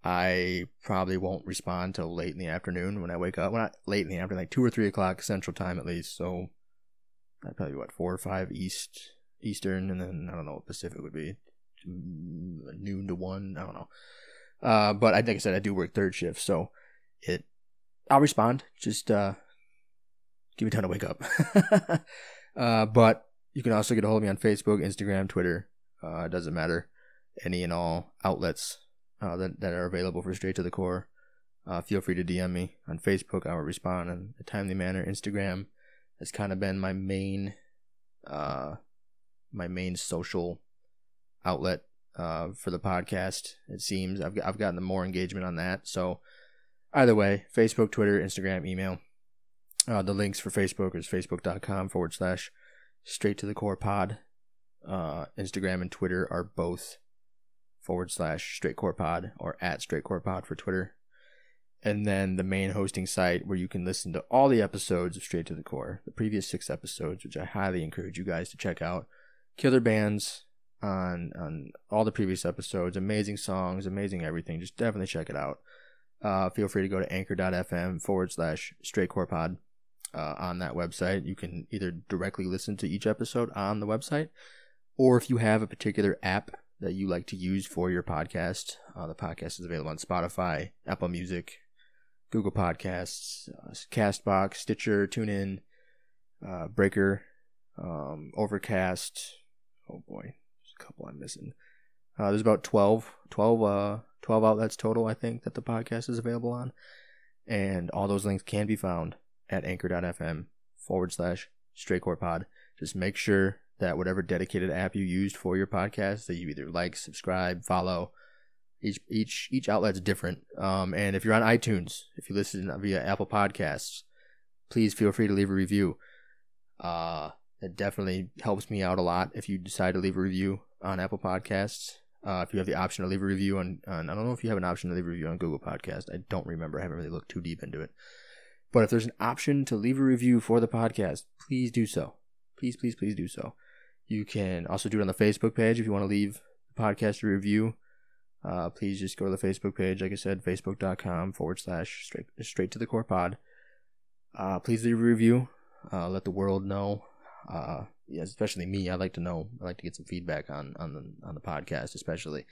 I probably won't respond till late in the afternoon when I wake up. Well, not late in the afternoon, like two or three o'clock Central Time at least. So I'd probably what four or five East Eastern, and then I don't know what Pacific would be noon to one. I don't know. Uh, but I, like I said, I do work third shift, so it I'll respond. Just uh, give me time to wake up. (laughs) uh, but you can also get a hold of me on Facebook, Instagram, Twitter. Uh, it doesn't matter. Any and all outlets uh, that, that are available for Straight to the Core. Uh, feel free to DM me on Facebook. I will respond in a timely manner. Instagram has kind of been my main, uh, my main social outlet uh, for the podcast. It seems I've I've gotten more engagement on that. So either way, Facebook, Twitter, Instagram, email. Uh, the links for Facebook is facebook.com forward slash straight to the core pod. Uh, Instagram and Twitter are both forward slash straight core pod or at straight core pod for Twitter. And then the main hosting site where you can listen to all the episodes of Straight to the Core, the previous six episodes, which I highly encourage you guys to check out. Killer bands on on all the previous episodes, amazing songs, amazing everything. Just definitely check it out. Uh, feel free to go to anchor.fm forward slash straight core pod uh, on that website. You can either directly listen to each episode on the website, or if you have a particular app that you like to use for your podcast. Uh, the podcast is available on Spotify, Apple Music, Google Podcasts, uh, Castbox, Stitcher, TuneIn, uh, Breaker, um, Overcast. Oh boy, there's a couple I'm missing. Uh, there's about 12, 12, uh, 12 outlets total, I think, that the podcast is available on. And all those links can be found at anchor.fm forward slash straightcore pod. Just make sure that whatever dedicated app you used for your podcast that you either like, subscribe, follow. Each each each outlet's different. Um, and if you're on iTunes, if you listen via Apple Podcasts, please feel free to leave a review. Uh, it definitely helps me out a lot if you decide to leave a review on Apple Podcasts. Uh, if you have the option to leave a review on, on, I don't know if you have an option to leave a review on Google Podcast. I don't remember. I haven't really looked too deep into it. But if there's an option to leave a review for the podcast, please do so. Please, please, please do so. You can also do it on the Facebook page if you want to leave the podcast a review. Uh, please just go to the Facebook page. Like I said, facebook.com forward slash straight, straight to the core pod. Uh, please leave a review. Uh, let the world know. Uh, yeah, especially me. I'd like to know. I'd like to get some feedback on on the on the podcast, especially.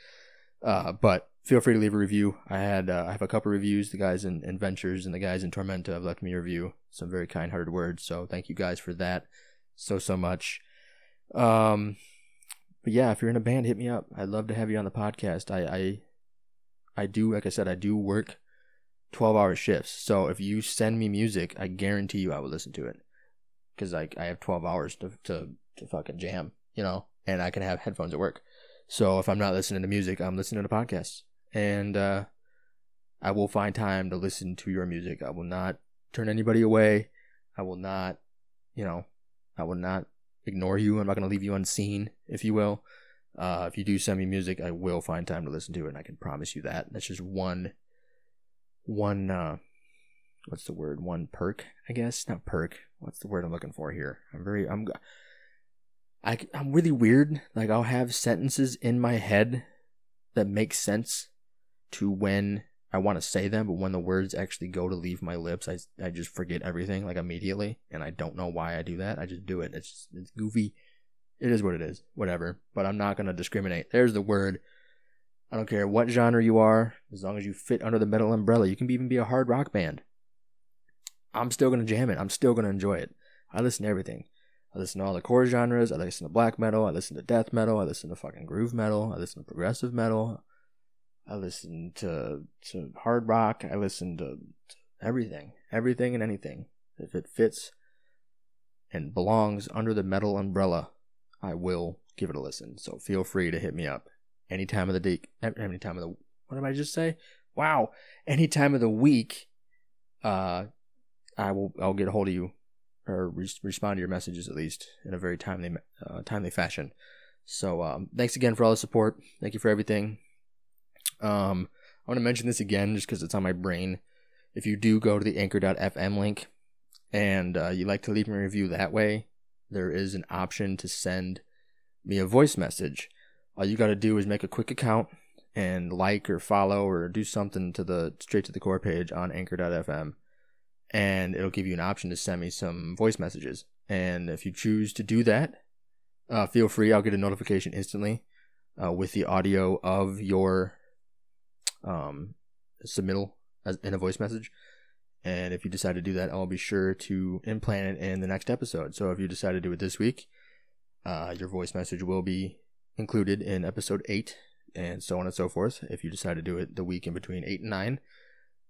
Uh, but feel free to leave a review. I had uh, I have a couple reviews. The guys in, in Ventures and the guys in Tormenta have left me a review. Some very kind hearted words. So thank you guys for that so so much. Um, but yeah, if you're in a band, hit me up. I'd love to have you on the podcast. I, I, I do, like I said, I do work 12 hour shifts. So if you send me music, I guarantee you I will listen to it. Cause like I have 12 hours to, to, to fucking jam, you know, and I can have headphones at work. So if I'm not listening to music, I'm listening to podcasts and, uh, I will find time to listen to your music. I will not turn anybody away. I will not, you know, I will not ignore you. I'm not going to leave you unseen, if you will. Uh, if you do send me music, I will find time to listen to it, and I can promise you that. That's just one, one, uh, what's the word? One perk, I guess. Not perk. What's the word I'm looking for here? I'm very, I'm, I, I'm really weird. Like I'll have sentences in my head that make sense to when I want to say them, but when the words actually go to leave my lips, I, I just forget everything like immediately, and I don't know why I do that. I just do it. It's just, it's goofy. It is what it is. Whatever. But I'm not gonna discriminate. There's the word. I don't care what genre you are, as long as you fit under the metal umbrella. You can even be a hard rock band. I'm still gonna jam it. I'm still gonna enjoy it. I listen to everything. I listen to all the core genres. I listen to black metal. I listen to death metal. I listen to fucking groove metal. I listen to progressive metal. I listen to to hard rock. I listen to, everything, everything and anything. If it fits and belongs under the metal umbrella, I will give it a listen. So feel free to hit me up any time of the day, any time of the. What did I just say? Wow, any time of the week. Uh, I will. I'll get a hold of you, or re- respond to your messages at least in a very timely, uh, timely fashion. So um, thanks again for all the support. Thank you for everything. Um, I want to mention this again just because it's on my brain. If you do go to the anchor.fm link and uh, you like to leave me a review that way, there is an option to send me a voice message. All you got to do is make a quick account and like or follow or do something to the straight to the core page on anchor.fm and it'll give you an option to send me some voice messages. And if you choose to do that, uh, feel free. I'll get a notification instantly uh, with the audio of your um, submittal as, in a voice message. And if you decide to do that, I'll be sure to implant it in the next episode. So if you decide to do it this week, uh, your voice message will be included in episode 8 and so on and so forth. If you decide to do it the week in between 8 and 9,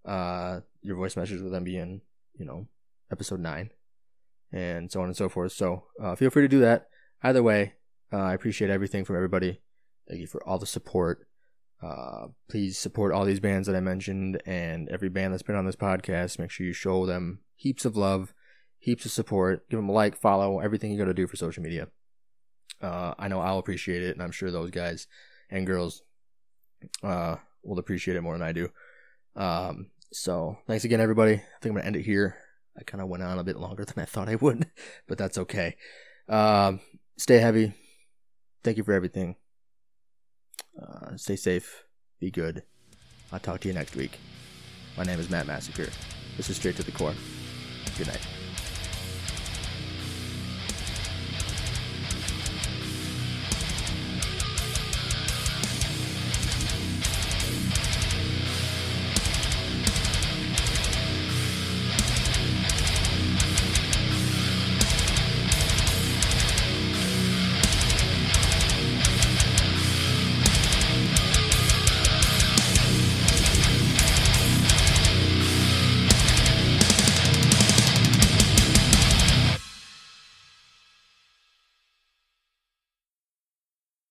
uh, your voice message will then be in, you know, episode 9 and so on and so forth. So uh, feel free to do that. Either way, uh, I appreciate everything from everybody. Thank you for all the support. Uh, please support all these bands that I mentioned and every band that's been on this podcast. Make sure you show them heaps of love, heaps of support. Give them a like, follow, everything you got to do for social media. Uh, I know I'll appreciate it, and I'm sure those guys and girls uh, will appreciate it more than I do. Um, so thanks again, everybody. I think I'm gonna end it here. I kind of went on a bit longer than I thought I would, (laughs) but that's okay. Um, stay heavy. Thank you for everything. Uh, stay safe. Be good. I'll talk to you next week. My name is Matt Massacre. This is Straight to the Core. Good night.